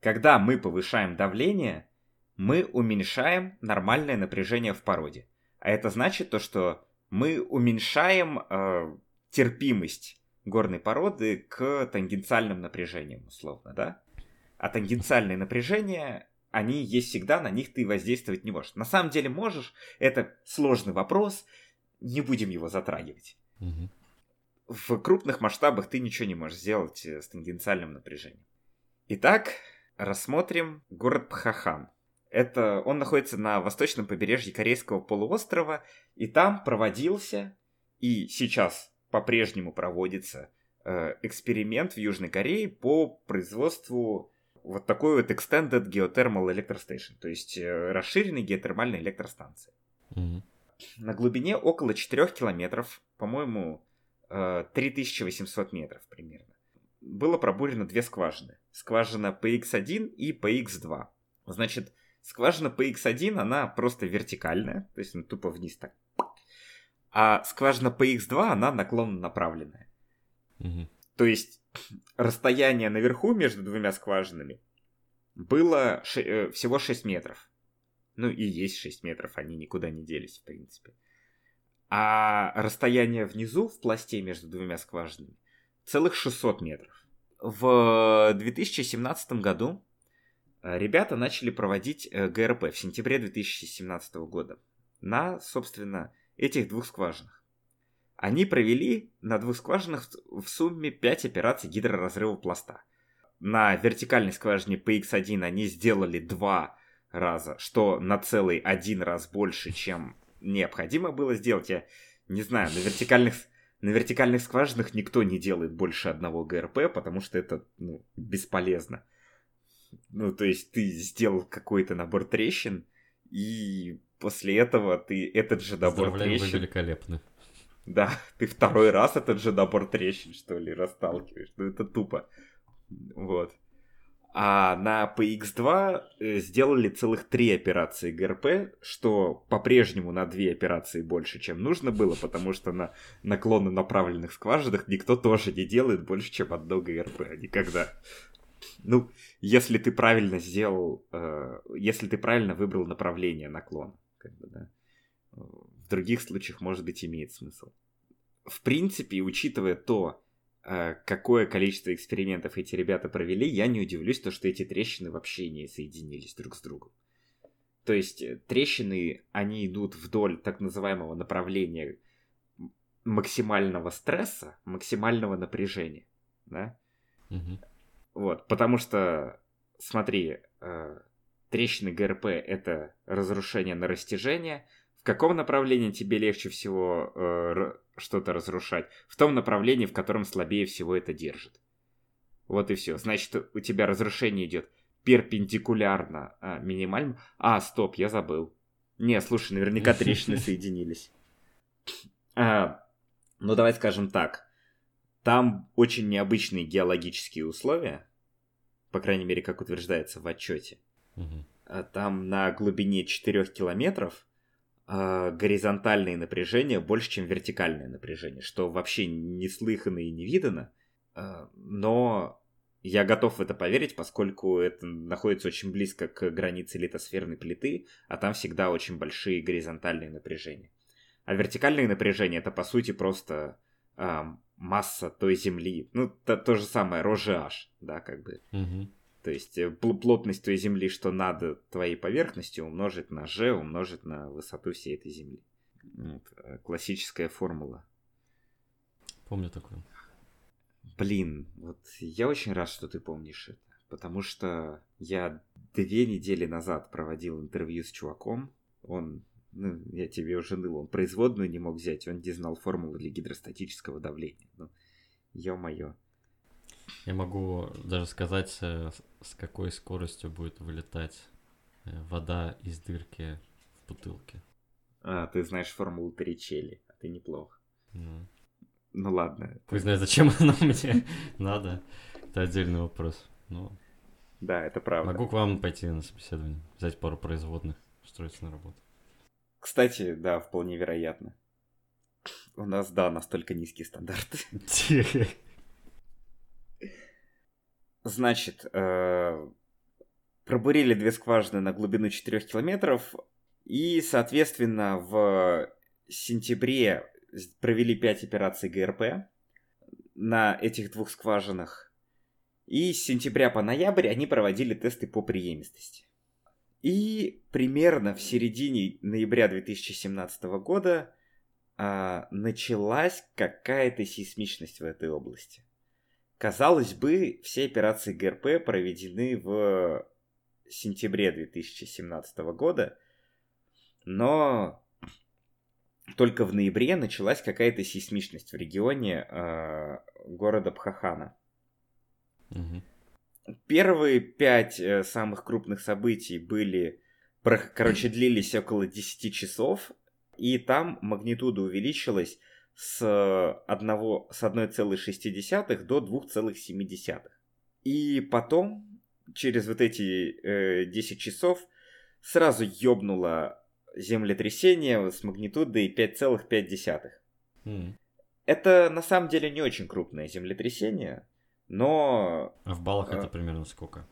[SPEAKER 1] Когда мы повышаем давление, мы уменьшаем нормальное напряжение в породе. А это значит то, что мы уменьшаем э, терпимость горной породы к тангенциальным напряжениям, условно, да? А тангенциальные напряжения, они есть всегда, на них ты воздействовать не можешь. На самом деле можешь, это сложный вопрос, не будем его затрагивать в крупных масштабах ты ничего не можешь сделать э, с тангенциальным напряжением. Итак, рассмотрим город Пхахан. Это он находится на восточном побережье Корейского полуострова, и там проводился и сейчас по-прежнему проводится э, эксперимент в Южной Корее по производству вот такой вот Extended Geothermal Electrostation, то есть э, расширенной геотермальной электростанции
[SPEAKER 2] Мгм.
[SPEAKER 1] на глубине около 4 километров, по-моему, э, 3800 метров примерно. Было пробурено две скважины. Скважина PX1 и PX2. Значит, скважина PX1, она просто вертикальная, то есть она тупо вниз так. А скважина PX2, она наклонно направленная.
[SPEAKER 2] Мгм.
[SPEAKER 1] То есть расстояние наверху между двумя скважинами было ше- э, всего 6 метров. Ну и есть 6 метров, они никуда не делись, в принципе. А расстояние внизу в пласте между двумя скважинами целых 600 метров. В 2017 году ребята начали проводить э, ГРП в сентябре 2017 года на, собственно, этих двух скважинах. Они провели на двух скважинах в сумме 5 операций гидроразрыва пласта. На вертикальной скважине PX1 они сделали два раза, что на целый один раз больше, чем необходимо было сделать. Я не знаю, на вертикальных, на вертикальных скважинах никто не делает больше одного ГРП, потому что это ну, бесполезно. Ну, то есть ты сделал какой-то набор трещин, и после этого ты этот же набор трещин...
[SPEAKER 2] вы великолепны.
[SPEAKER 1] Да, ты второй раз этот же набор трещин, что ли, расталкиваешь. Ну, это тупо. Вот. А на PX2 э, сделали целых три операции ГРП, что по-прежнему на две операции больше, чем нужно было, потому что на наклоны направленных скважинах никто тоже не делает больше, чем одно ГРП. Никогда. Ну, если ты правильно сделал, э, если ты правильно выбрал направление наклона, как бы, да. В других случаях, может быть, имеет смысл. В принципе, учитывая то, э, какое количество экспериментов эти ребята провели, я не удивлюсь, то, что эти трещины вообще не соединились друг с другом. То есть э, трещины, они идут вдоль так называемого направления максимального стресса, максимального напряжения, да?
[SPEAKER 2] Угу.
[SPEAKER 1] Вот, потому что, смотри, э, трещины ГРП это разрушение на растяжение. В каком направлении тебе легче всего э, что-то разрушать? В том направлении, в котором слабее всего это держит. Вот и все. Значит, у тебя разрушение идет перпендикулярно а, минимальному. А, стоп, я забыл. Не, слушай, наверняка трещины соединились. А, ну, давай скажем так. Там очень необычные геологические условия, по крайней мере, как утверждается в отчете.
[SPEAKER 2] Угу.
[SPEAKER 1] Там на глубине 4 километров э, горизонтальное напряжение больше, чем вертикальное напряжение, что вообще неслыханно и не видано. Э, но я готов в это поверить, поскольку это находится очень близко к границе литосферной плиты, а там всегда очень большие горизонтальные напряжения. А вертикальные напряжения это по сути просто э, масса той земли. Ну, то, то же самое, роже да, как бы.
[SPEAKER 2] Угу.
[SPEAKER 1] То есть э, плотность той земли, что над твоей поверхностью, умножить на g, умножить на высоту всей этой земли. Вот. Э, классическая формула.
[SPEAKER 2] Помню такое.
[SPEAKER 1] Блин, вот я очень рад, что ты помнишь это. Потому что я две недели назад проводил интервью с чуваком. Он ну, я тебе уже ныл, он производную не мог взять, он не знал формулу для гидростатического давления. Ну, ё-моё.
[SPEAKER 2] Я могу даже сказать, э, с какой скоростью будет вылетать э, вода из дырки в бутылке.
[SPEAKER 1] А, ты знаешь формулу Торричелли, а ты неплохо.
[SPEAKER 2] Ну,
[SPEAKER 1] ну ладно.
[SPEAKER 2] Пусть знает, зачем оно мне надо. Это отдельный вопрос. Ну,
[SPEAKER 1] да, это правда.
[SPEAKER 2] Могу к вам пойти на собеседование, взять пару производных, устроиться на работу.
[SPEAKER 1] Кстати, да, вполне вероятно. У нас, да, настолько низкие стандарты. Значит, э, пробурили две скважины на глубину 4 километров, и, соответственно, в сентябре провели 5 операций ГРП на этих двух скважинах. И с сентября по ноябрь они проводили тесты по преемистости. И примерно в середине ноября 2017 года а, началась какая-то сейсмичность в этой области. Казалось бы, все операции ГРП проведены в сентябре 2017 года, но только в ноябре началась какая-то сейсмичность в регионе э, города Пхахана.
[SPEAKER 2] Угу.
[SPEAKER 1] Первые пять э, самых крупных событий были, короче, длились около 10 часов, и там магнитуда увеличилась с, 1, с 1,6 до 2,7. И потом, через вот эти э, 10 часов, сразу ёбнуло землетрясение с магнитудой 5,5.
[SPEAKER 2] Mm.
[SPEAKER 1] Это на самом деле не очень крупное землетрясение, но...
[SPEAKER 2] А в баллах а... это примерно сколько?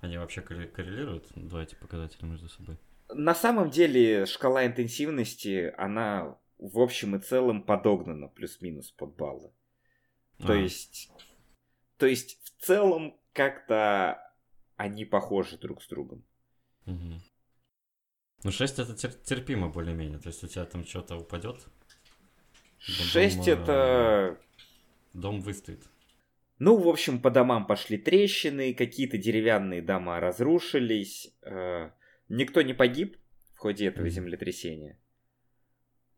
[SPEAKER 2] Они вообще коррелируют, два эти показателя между собой?
[SPEAKER 1] На самом деле шкала интенсивности, она в общем и целом подогнана плюс-минус под баллы. То а. есть... То есть в целом как-то они похожи друг с другом.
[SPEAKER 2] Угу. Ну 6 это тер- терпимо более-менее, то есть у тебя там что-то упадет?
[SPEAKER 1] 6 дом, это...
[SPEAKER 2] Дом выстоит.
[SPEAKER 1] Ну, в общем, по домам пошли трещины, какие-то деревянные дома разрушились. Э, никто не погиб в ходе этого землетрясения,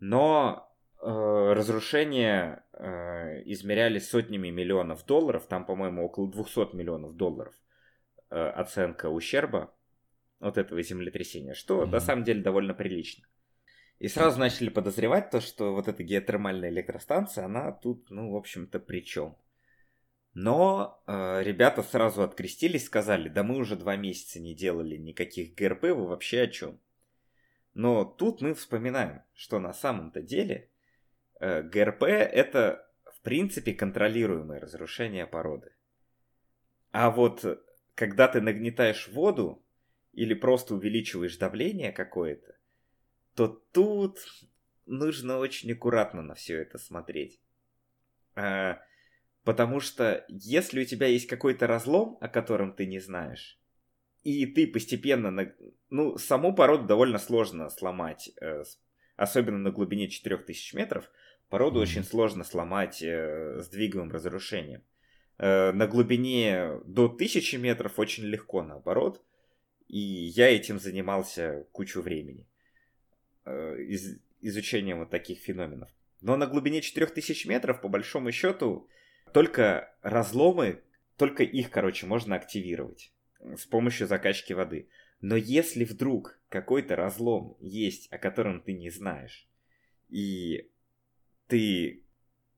[SPEAKER 1] но э, разрушения э, измерялись сотнями миллионов долларов, там, по-моему, около 200 миллионов долларов э, оценка ущерба от этого землетрясения, что mm-hmm. на самом деле довольно прилично. И сразу начали подозревать то, что вот эта геотермальная электростанция, она тут, ну, в общем-то, при чем. Но э, ребята сразу открестились, сказали, да мы уже два месяца не делали никаких ГРП, вы вообще о чем? Но тут мы вспоминаем, что на самом-то деле э, ГРП это в принципе контролируемое разрушение породы. А вот когда ты нагнетаешь воду или просто увеличиваешь давление какое-то, то тут нужно очень аккуратно на все это смотреть. А, потому что если у тебя есть какой-то разлом, о котором ты не знаешь, и ты постепенно, ну, саму породу довольно сложно сломать, э, особенно на глубине 4000 метров, породу mm-hmm. очень сложно сломать э, сдвиговым разрушением. Э, на глубине до 1000 метров очень легко, наоборот, и я этим занимался кучу времени. Из, изучением вот таких феноменов. Но на глубине 4000 метров, по большому счету, только разломы, только их, короче, можно активировать с помощью закачки воды. Но если вдруг какой-то разлом есть, о котором ты не знаешь, и ты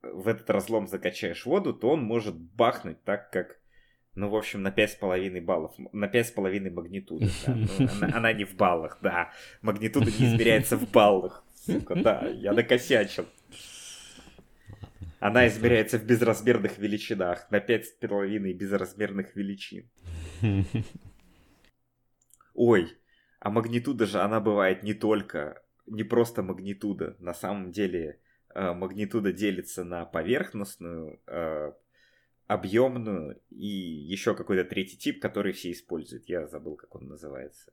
[SPEAKER 1] в этот разлом закачаешь воду, то он может бахнуть так, как ну, в общем, на 5,5 баллов. На 5,5 магнитуды. Да. Ну, она, она не в баллах, да. Магнитуда не измеряется в баллах. Сука, да, я накосячил. Она измеряется в безразмерных величинах. На 5,5 безразмерных величин. Ой, а магнитуда же, она бывает не только, не просто магнитуда. На самом деле э, магнитуда делится на поверхностную, э, объемную и еще какой-то третий тип, который все используют. Я забыл, как он называется.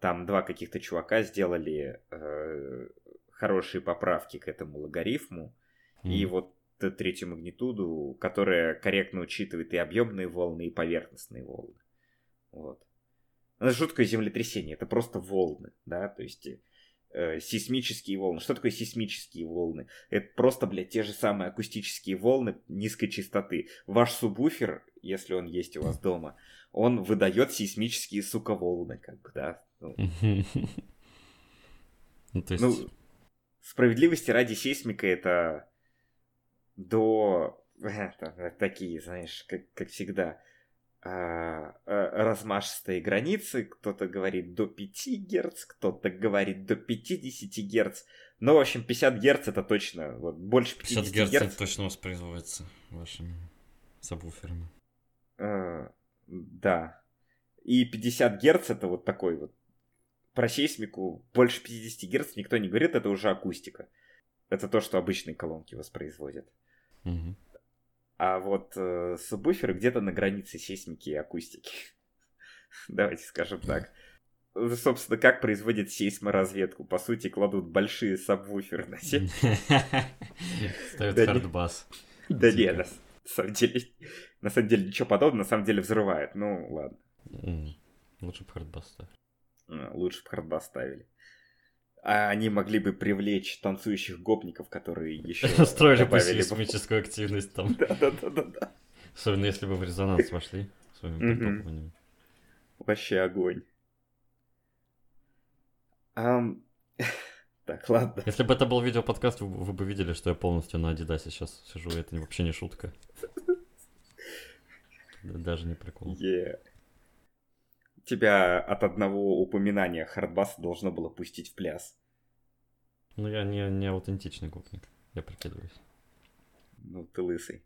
[SPEAKER 1] Там два каких-то чувака сделали э, хорошие поправки к этому логарифму. Mm. И вот третью магнитуду, которая корректно учитывает и объемные волны, и поверхностные волны. Вот. Это жуткое землетрясение, это просто волны, да, то есть э, сейсмические волны. Что такое сейсмические волны? Это просто, блядь, те же самые акустические волны низкой частоты. Ваш субвуфер, если он есть у вас дома, он выдает сейсмические, сука, волны, как бы, да. Ну, ну, то есть... ну справедливости ради сейсмика это до... Это, такие, знаешь, как, как всегда а, а, размашистые границы. Кто-то говорит до 5 Гц, кто-то говорит до 50 Гц. Но, в общем, 50 Гц это точно, вот, больше 50, 50 Гц. Гц
[SPEAKER 2] точно воспроизводится вашими сабвуферами.
[SPEAKER 1] А, да. И 50 Гц это вот такой вот про сейсмику больше 50 Гц никто не говорит, это уже акустика. Это то, что обычные колонки воспроизводят. Угу. А вот э, субвуферы где-то на границе сейсмики и акустики. Давайте скажем так. Собственно, как производят сейсморазведку? По сути, кладут большие сабвуферы на сеть.
[SPEAKER 2] Ставят хардбас.
[SPEAKER 1] Да нет, на самом деле, на самом деле ничего подобного, на самом деле взрывает. Ну, ладно.
[SPEAKER 2] Лучше бы хардбас ставили.
[SPEAKER 1] А, лучше бы хардбас ставили а они могли бы привлечь танцующих гопников, которые еще
[SPEAKER 2] строили бы сейсмическую активность там.
[SPEAKER 1] Да-да-да.
[SPEAKER 2] Особенно если бы в резонанс вошли своими притопываниями.
[SPEAKER 1] Вообще огонь. Так, ладно.
[SPEAKER 2] Если бы это был видеоподкаст, вы, вы бы видели, что я полностью на Адидасе сейчас сижу, это вообще не шутка. Даже не прикол.
[SPEAKER 1] Yeah тебя от одного упоминания хардбаса должно было пустить в пляс.
[SPEAKER 2] Ну, я не, не аутентичный гопник, я прикидываюсь.
[SPEAKER 1] Ну, ты лысый.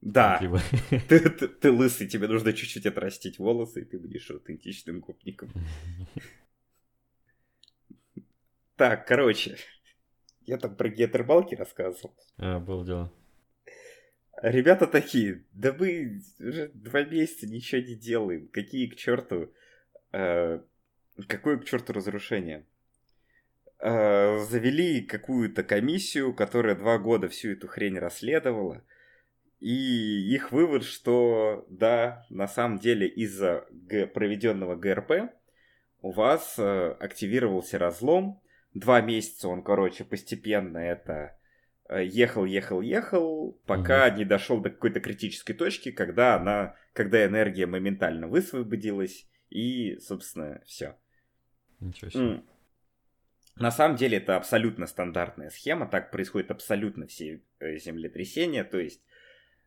[SPEAKER 1] Да, ты, ты, ты лысый, тебе нужно чуть-чуть отрастить волосы, и ты будешь аутентичным гопником. Так, короче, я там про гетербалки рассказывал.
[SPEAKER 2] А, было дело.
[SPEAKER 1] Ребята такие, да мы уже два месяца ничего не делаем. Какие к черту... Э, какое к черту разрушение? Э, завели какую-то комиссию, которая два года всю эту хрень расследовала. И их вывод, что да, на самом деле из-за проведенного ГРП у вас э, активировался разлом. Два месяца он, короче, постепенно это ехал, ехал, ехал, пока угу. не дошел до какой-то критической точки, когда она, когда энергия моментально высвободилась и, собственно, все.
[SPEAKER 2] Ничего себе.
[SPEAKER 1] На самом деле это абсолютно стандартная схема, так происходит абсолютно все э, землетрясения, то есть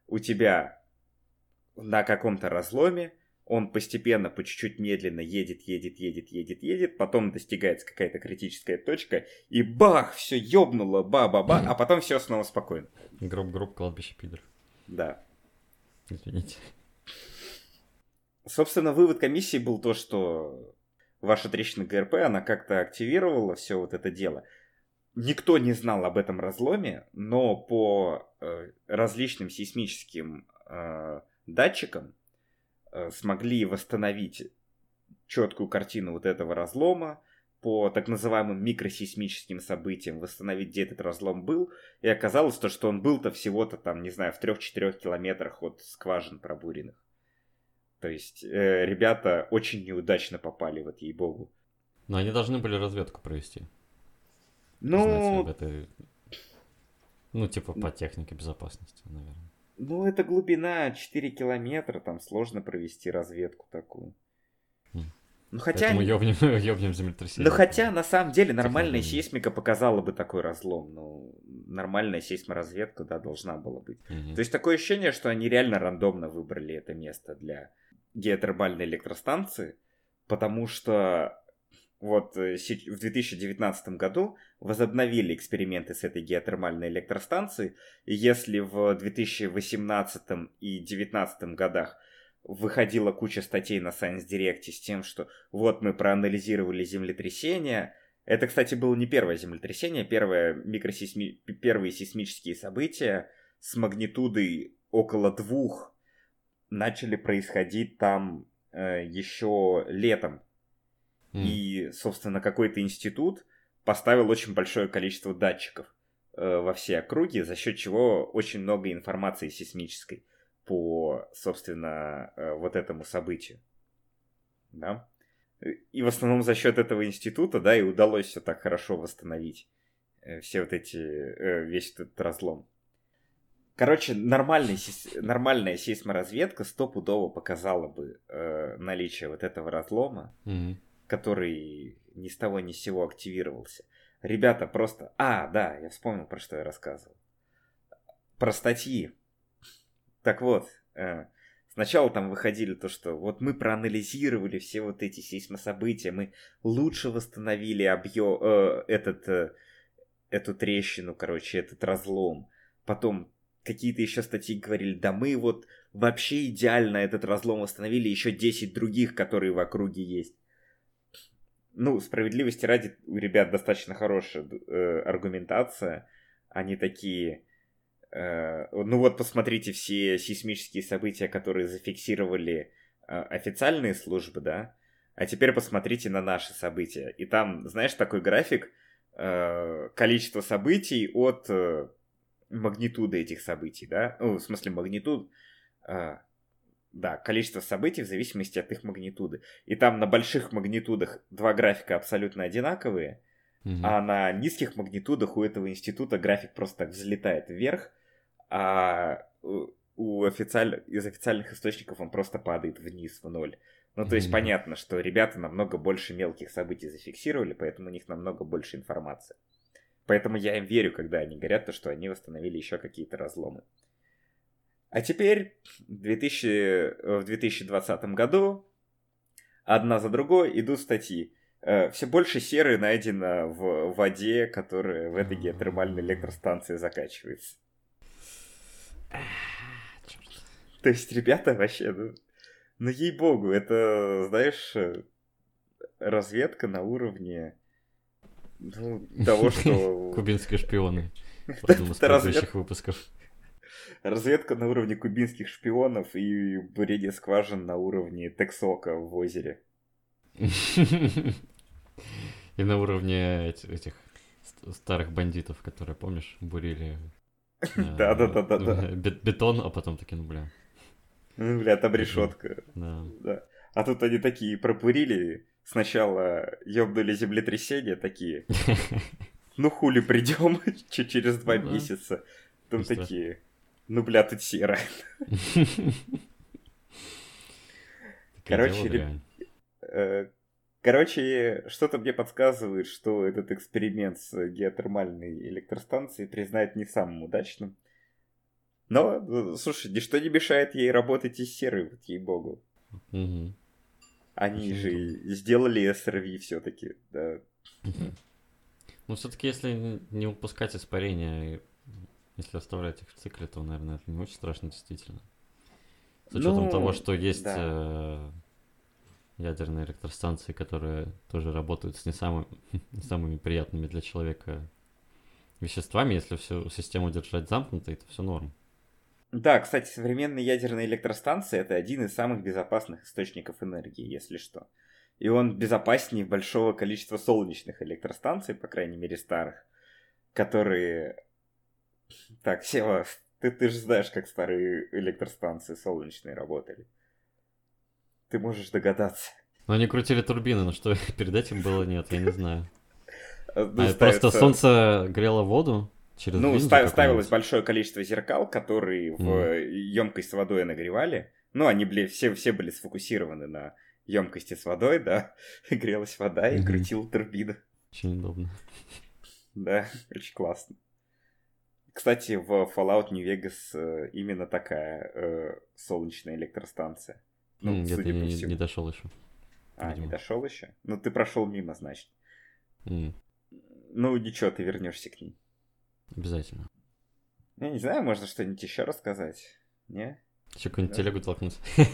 [SPEAKER 1] у тебя на каком-то разломе он постепенно, по чуть-чуть медленно едет, едет, едет, едет, едет, потом достигается какая-то критическая точка, и бах, все ёбнуло, ба-ба-ба, а потом все снова спокойно.
[SPEAKER 2] Гроб-гроб, кладбище пидор.
[SPEAKER 1] Да.
[SPEAKER 2] Извините.
[SPEAKER 1] Собственно, вывод комиссии был то, что ваша трещина ГРП, она как-то активировала все вот это дело. Никто не знал об этом разломе, но по э, различным сейсмическим э, датчикам смогли восстановить четкую картину вот этого разлома, по так называемым микросейсмическим событиям восстановить, где этот разлом был, и оказалось то, что он был-то всего-то там, не знаю, в 3-4 километрах от скважин пробуренных. То есть э, ребята очень неудачно попали, вот ей-богу.
[SPEAKER 2] Но они должны были разведку провести.
[SPEAKER 1] Ну...
[SPEAKER 2] Этой... Ну, типа по технике безопасности, наверное.
[SPEAKER 1] Ну, это глубина 4 километра, там сложно провести разведку такую.
[SPEAKER 2] Хм. Ну, хотя... Поэтому ёбнем, ёбнем землетрясение.
[SPEAKER 1] Ну, хотя, на самом деле, нормальная сейсмика показала бы такой разлом. Ну, нормальная сейсморазведка, да, должна была быть.
[SPEAKER 2] Угу.
[SPEAKER 1] То есть, такое ощущение, что они реально рандомно выбрали это место для геотермальной электростанции, потому что вот э, в 2019 году возобновили эксперименты с этой геотермальной электростанцией, и если в 2018 и 2019 годах выходила куча статей на Science Direct с тем, что вот мы проанализировали землетрясение, это, кстати, было не первое землетрясение, первое микросейсми... первые сейсмические события с магнитудой около двух начали происходить там э, еще летом. Mm. И, собственно, какой-то институт поставил очень большое количество датчиков э, во все округи, за счет чего очень много информации сейсмической по, собственно, э, вот этому событию. Да? И в основном за счет этого института, да, и удалось все так хорошо восстановить э, все вот эти, э, весь этот разлом. Короче, нормальный, нормальная сейсморазведка стопудово показала бы э, наличие вот этого разлома,
[SPEAKER 2] mm-hmm.
[SPEAKER 1] Который ни с того ни с сего активировался. Ребята просто... А, да, я вспомнил, про что я рассказывал. Про статьи. Так вот, э, сначала там выходили то, что вот мы проанализировали все вот эти сейсмособытия, мы лучше восстановили объем, э, этот, э, эту трещину, короче, этот разлом. Потом какие-то еще статьи говорили, да мы вот вообще идеально этот разлом восстановили, еще 10 других, которые в округе есть. Ну, справедливости ради, у ребят достаточно хорошая э, аргументация. Они такие, э, ну вот посмотрите все сейсмические события, которые зафиксировали э, официальные службы, да, а теперь посмотрите на наши события. И там, знаешь, такой график, э, количество событий от... Э, магнитуды этих событий, да, ну, в смысле магнитуд, а, да, количество событий в зависимости от их магнитуды. И там на больших магнитудах два графика абсолютно одинаковые,
[SPEAKER 2] угу.
[SPEAKER 1] а на низких магнитудах у этого института график просто так взлетает вверх, а у официаль... из официальных источников он просто падает вниз в ноль. Ну, то есть mm понятно, что ребята намного больше мелких событий зафиксировали, поэтому у них намного больше информации. Поэтому я им верю, когда они говорят, то, что они восстановили еще какие-то разломы. А теперь 2000, в 2020 году одна за другой идут статьи. Э, Все больше серы найдено в воде, которая в этой геотермальной электростанции закачивается. То есть, ребята, вообще, ну, ну ей-богу, это, знаешь, разведка на уровне ну, того, что...
[SPEAKER 2] Кубинские шпионы. Из предыдущих выпусков.
[SPEAKER 1] Разведка на уровне кубинских шпионов и бурение скважин на уровне Тексока в озере.
[SPEAKER 2] И на уровне этих старых бандитов, которые, помнишь, бурили
[SPEAKER 1] да-да-да-да.
[SPEAKER 2] Бетон, а потом такие, ну, бля.
[SPEAKER 1] Ну, бля, там решетка.
[SPEAKER 2] Да.
[SPEAKER 1] А тут они такие пропурили, сначала ёбнули землетрясение, такие, ну хули придем через два ну месяца. Там такие, ну бля, тут серо. Короче, э, короче, что-то мне подсказывает, что этот эксперимент с геотермальной электростанцией признают не самым удачным. Но, ну, слушай, ничто не мешает ей работать из серы, вот ей-богу. Угу. Они Очень же удобно. сделали SRV все-таки, да.
[SPEAKER 2] Ну, все-таки, если не упускать испарения, если оставлять их в цикле, то, наверное, это не очень страшно, действительно. С учетом ну, того, что есть да. э, ядерные электростанции, которые тоже работают с не, самыми, не самыми приятными для человека веществами, если всю систему держать замкнутой, то все норм.
[SPEAKER 1] Да, кстати, современные ядерные электростанции это один из самых безопасных источников энергии, если что. И он безопаснее большого количества солнечных электростанций, по крайней мере старых, которые... Так, Сева, ты, ты же знаешь, как старые электростанции солнечные работали. Ты можешь догадаться.
[SPEAKER 2] Но они крутили турбины, но что перед этим было, нет, я не знаю. Ну, а ставится... Просто солнце грело воду?
[SPEAKER 1] Через ну, став, ставилось большое количество зеркал, которые mm. в емкость с водой нагревали. Ну, они были, все, все были сфокусированы на емкости с водой, да. Грелась вода и mm-hmm. крутил турбину.
[SPEAKER 2] Очень удобно.
[SPEAKER 1] Да, очень классно. Кстати, в Fallout New Vegas э, именно такая э, солнечная электростанция.
[SPEAKER 2] Ну, mm, судя по всему. Не дошел еще.
[SPEAKER 1] А, видимо. не дошел еще? Ну, ты прошел мимо, значит. Mm. Ну, ничего, ты вернешься к ней.
[SPEAKER 2] Обязательно.
[SPEAKER 1] Я не знаю, можно что-нибудь еще рассказать. Не?
[SPEAKER 2] Еще какую-нибудь да. телегу толкнуть.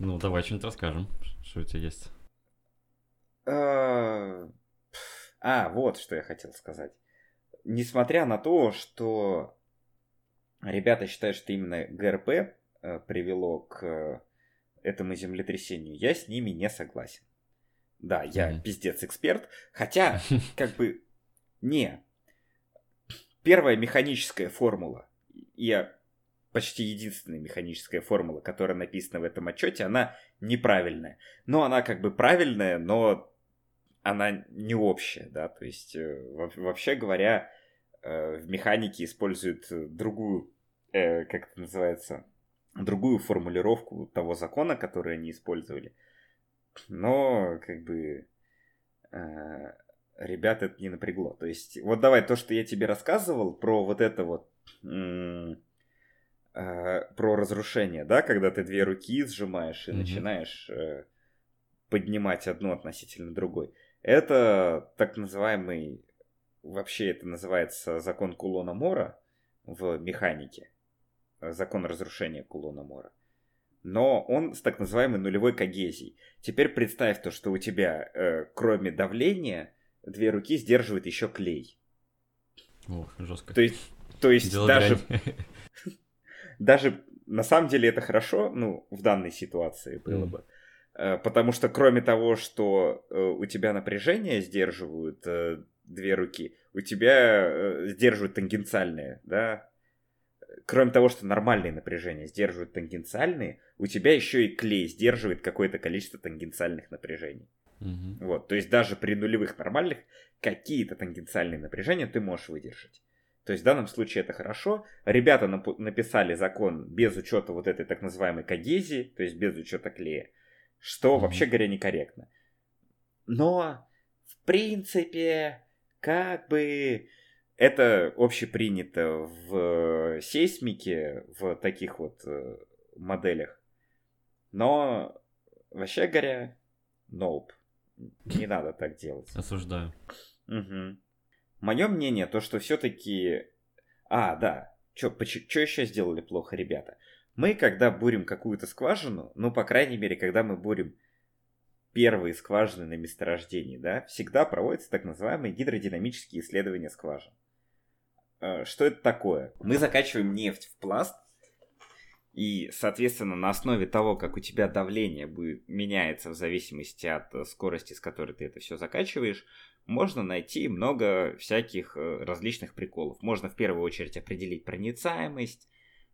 [SPEAKER 2] Ну, давай что-нибудь расскажем, что у тебя есть.
[SPEAKER 1] А, а, вот что я хотел сказать. Несмотря на то, что ребята считают, что именно ГРП э, привело к этому землетрясению, я с ними не согласен. Да, я mm-hmm. пиздец эксперт, хотя, как бы, не. Первая механическая формула, я почти единственная механическая формула, которая написана в этом отчете, она неправильная. Но она как бы правильная, но она не общая, да, то есть э, вообще говоря, э, в механике используют другую, э, как это называется, другую формулировку того закона, который они использовали. Но как бы ребят это не напрягло. То есть, вот давай то, что я тебе рассказывал про вот это вот про разрушение, да, когда ты две руки сжимаешь и mm-hmm. начинаешь поднимать одну относительно другой. Это так называемый, вообще это называется закон кулона Мора в механике, закон разрушения кулона Мора. Но он с так называемой нулевой когезией. Теперь представь то, что у тебя, э, кроме давления, две руки сдерживает еще клей.
[SPEAKER 2] Ох, жестко.
[SPEAKER 1] То есть, то есть даже, даже на самом деле это хорошо, ну, в данной ситуации было mm. бы. Э, потому что кроме того, что э, у тебя напряжение сдерживают э, две руки, у тебя сдерживают тангенциальные, да. Кроме того, что нормальные напряжения сдерживают тангенциальные, у тебя еще и клей сдерживает какое-то количество тангенциальных напряжений. Угу. Вот, то есть даже при нулевых нормальных какие-то тангенциальные напряжения ты можешь выдержать. То есть в данном случае это хорошо. Ребята нап- написали закон без учета вот этой так называемой когезии, то есть без учета клея, что угу. вообще говоря некорректно. Но в принципе, как бы это общепринято в сейсмике, в таких вот э, моделях. Но вообще говоря, nope. Не надо так делать.
[SPEAKER 2] Осуждаю.
[SPEAKER 1] Угу. Мое мнение, то, что все-таки... А, да. Что еще сделали плохо, ребята? Мы, когда бурим какую-то скважину, ну, по крайней мере, когда мы бурим первые скважины на месторождении, да, всегда проводятся так называемые гидродинамические исследования скважин. Э, что это такое? Мы закачиваем нефть в пласт, и, соответственно, на основе того, как у тебя давление будет, меняется в зависимости от э, скорости, с которой ты это все закачиваешь, можно найти много всяких э, различных приколов. Можно в первую очередь определить проницаемость,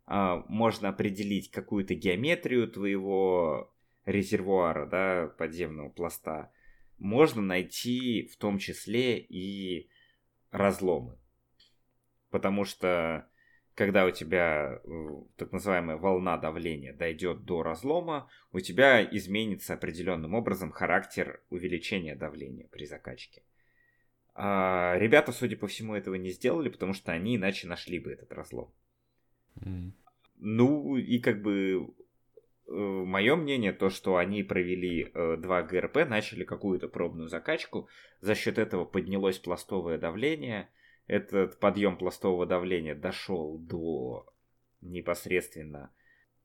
[SPEAKER 1] можно определить какую-то геометрию твоего резервуара, да, подземного пласта, можно найти в том числе и разломы. Потому что когда у тебя так называемая волна давления дойдет до разлома, у тебя изменится определенным образом характер увеличения давления при закачке. А ребята, судя по всему, этого не сделали, потому что они иначе нашли бы этот разлом. Мм. Ну и как бы э, мое мнение то, что они провели э, два ГРП, начали какую-то пробную закачку, за счет этого поднялось пластовое давление, этот подъем пластового давления дошел до непосредственно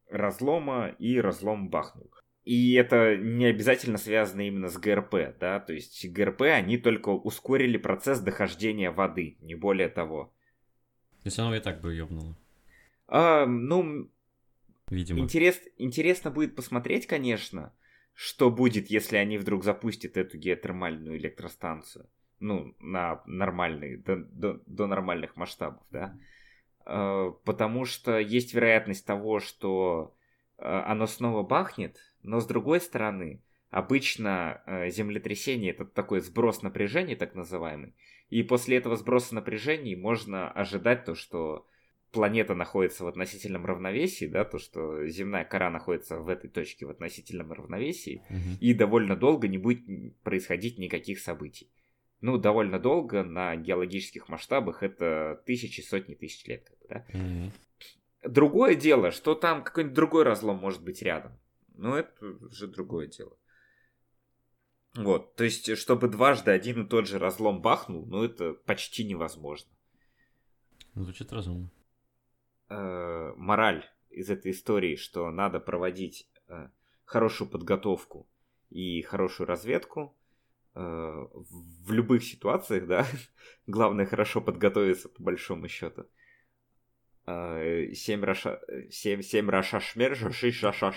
[SPEAKER 1] разлома, и разлом бахнул. И это не обязательно связано именно с ГРП, да, то есть ГРП, они только ускорили процесс дохождения воды, не более того.
[SPEAKER 2] То есть оно и так бы ёбнуло.
[SPEAKER 1] А, ну, Видимо. Интерес, интересно будет посмотреть, конечно, что будет, если они вдруг запустят эту геотермальную электростанцию. Ну, на нормальные, до, до, до нормальных масштабов, да. А, потому что есть вероятность того, что а, оно снова бахнет, но с другой стороны, обычно э, землетрясение это такой сброс напряжения, так называемый. И после этого сброса напряжений можно ожидать то, что планета находится в относительном равновесии, да, то, что земная кора находится в этой точке в относительном равновесии, угу. и довольно долго не будет происходить никаких событий. Ну, довольно долго на геологических масштабах это тысячи, сотни тысяч лет. Да? Угу. Другое дело, что там какой-нибудь другой разлом может быть рядом. Но это уже другое дело. Вот, то есть, чтобы дважды один и тот же разлом бахнул, ну это почти невозможно.
[SPEAKER 2] Звучит разумно.
[SPEAKER 1] Э, мораль из этой истории, что надо проводить э, хорошую подготовку и хорошую разведку э, в любых ситуациях, да. Главное хорошо подготовиться по большому счету. Семь раша... Семь, семь раша шмер, шиш раша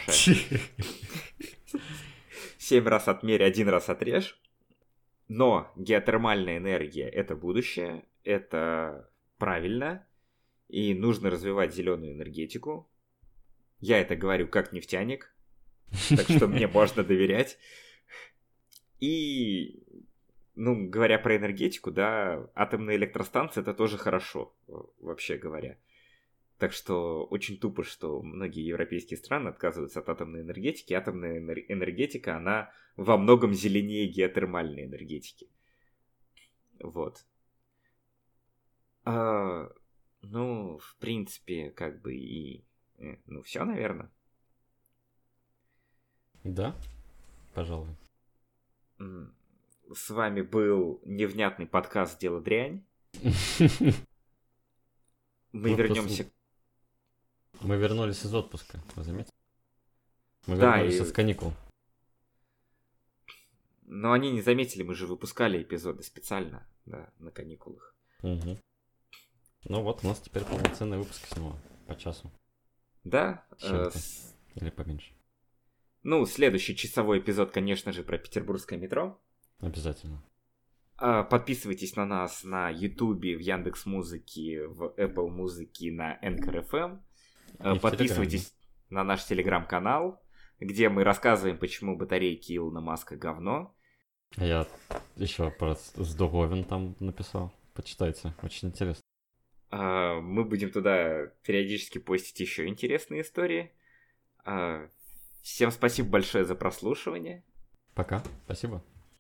[SPEAKER 1] Семь раз отмерь, один раз отрежь. Но геотермальная энергия это будущее, это правильно, и нужно развивать зеленую энергетику. Я это говорю как нефтяник, так что мне можно доверять. И, ну, говоря про энергетику, да, атомные электростанции это тоже хорошо, вообще говоря. Так что очень тупо, что многие европейские страны отказываются от атомной энергетики. Атомная энергетика, она во многом зеленее геотермальной энергетики. Вот. А, ну, в принципе, как бы и... Э, ну, все, наверное.
[SPEAKER 2] Да, пожалуй.
[SPEAKER 1] С вами был невнятный подкаст «Дело дрянь». Мы вернемся...
[SPEAKER 2] Мы вернулись из отпуска, вы заметили? Мы вернулись из каникул.
[SPEAKER 1] Но они не заметили, мы же выпускали эпизоды специально, да, на каникулах.
[SPEAKER 2] Угу. Ну вот, у нас теперь полноценный выпуск снова по часу.
[SPEAKER 1] Да.
[SPEAKER 2] Э, с... Или поменьше.
[SPEAKER 1] Ну, следующий часовой эпизод, конечно же, про петербургское метро.
[SPEAKER 2] Обязательно.
[SPEAKER 1] А, подписывайтесь на нас на Ютубе, в Яндекс Музыке, в Apple Музыке, на NKRFM. А, подписывайтесь на наш телеграм-канал, где мы рассказываем, почему батарейки Илона Маска говно.
[SPEAKER 2] Я еще про Сдоговин там написал. Почитайте, очень интересно.
[SPEAKER 1] А, мы будем туда периодически постить еще интересные истории. А, всем спасибо большое за прослушивание.
[SPEAKER 2] Пока. Спасибо.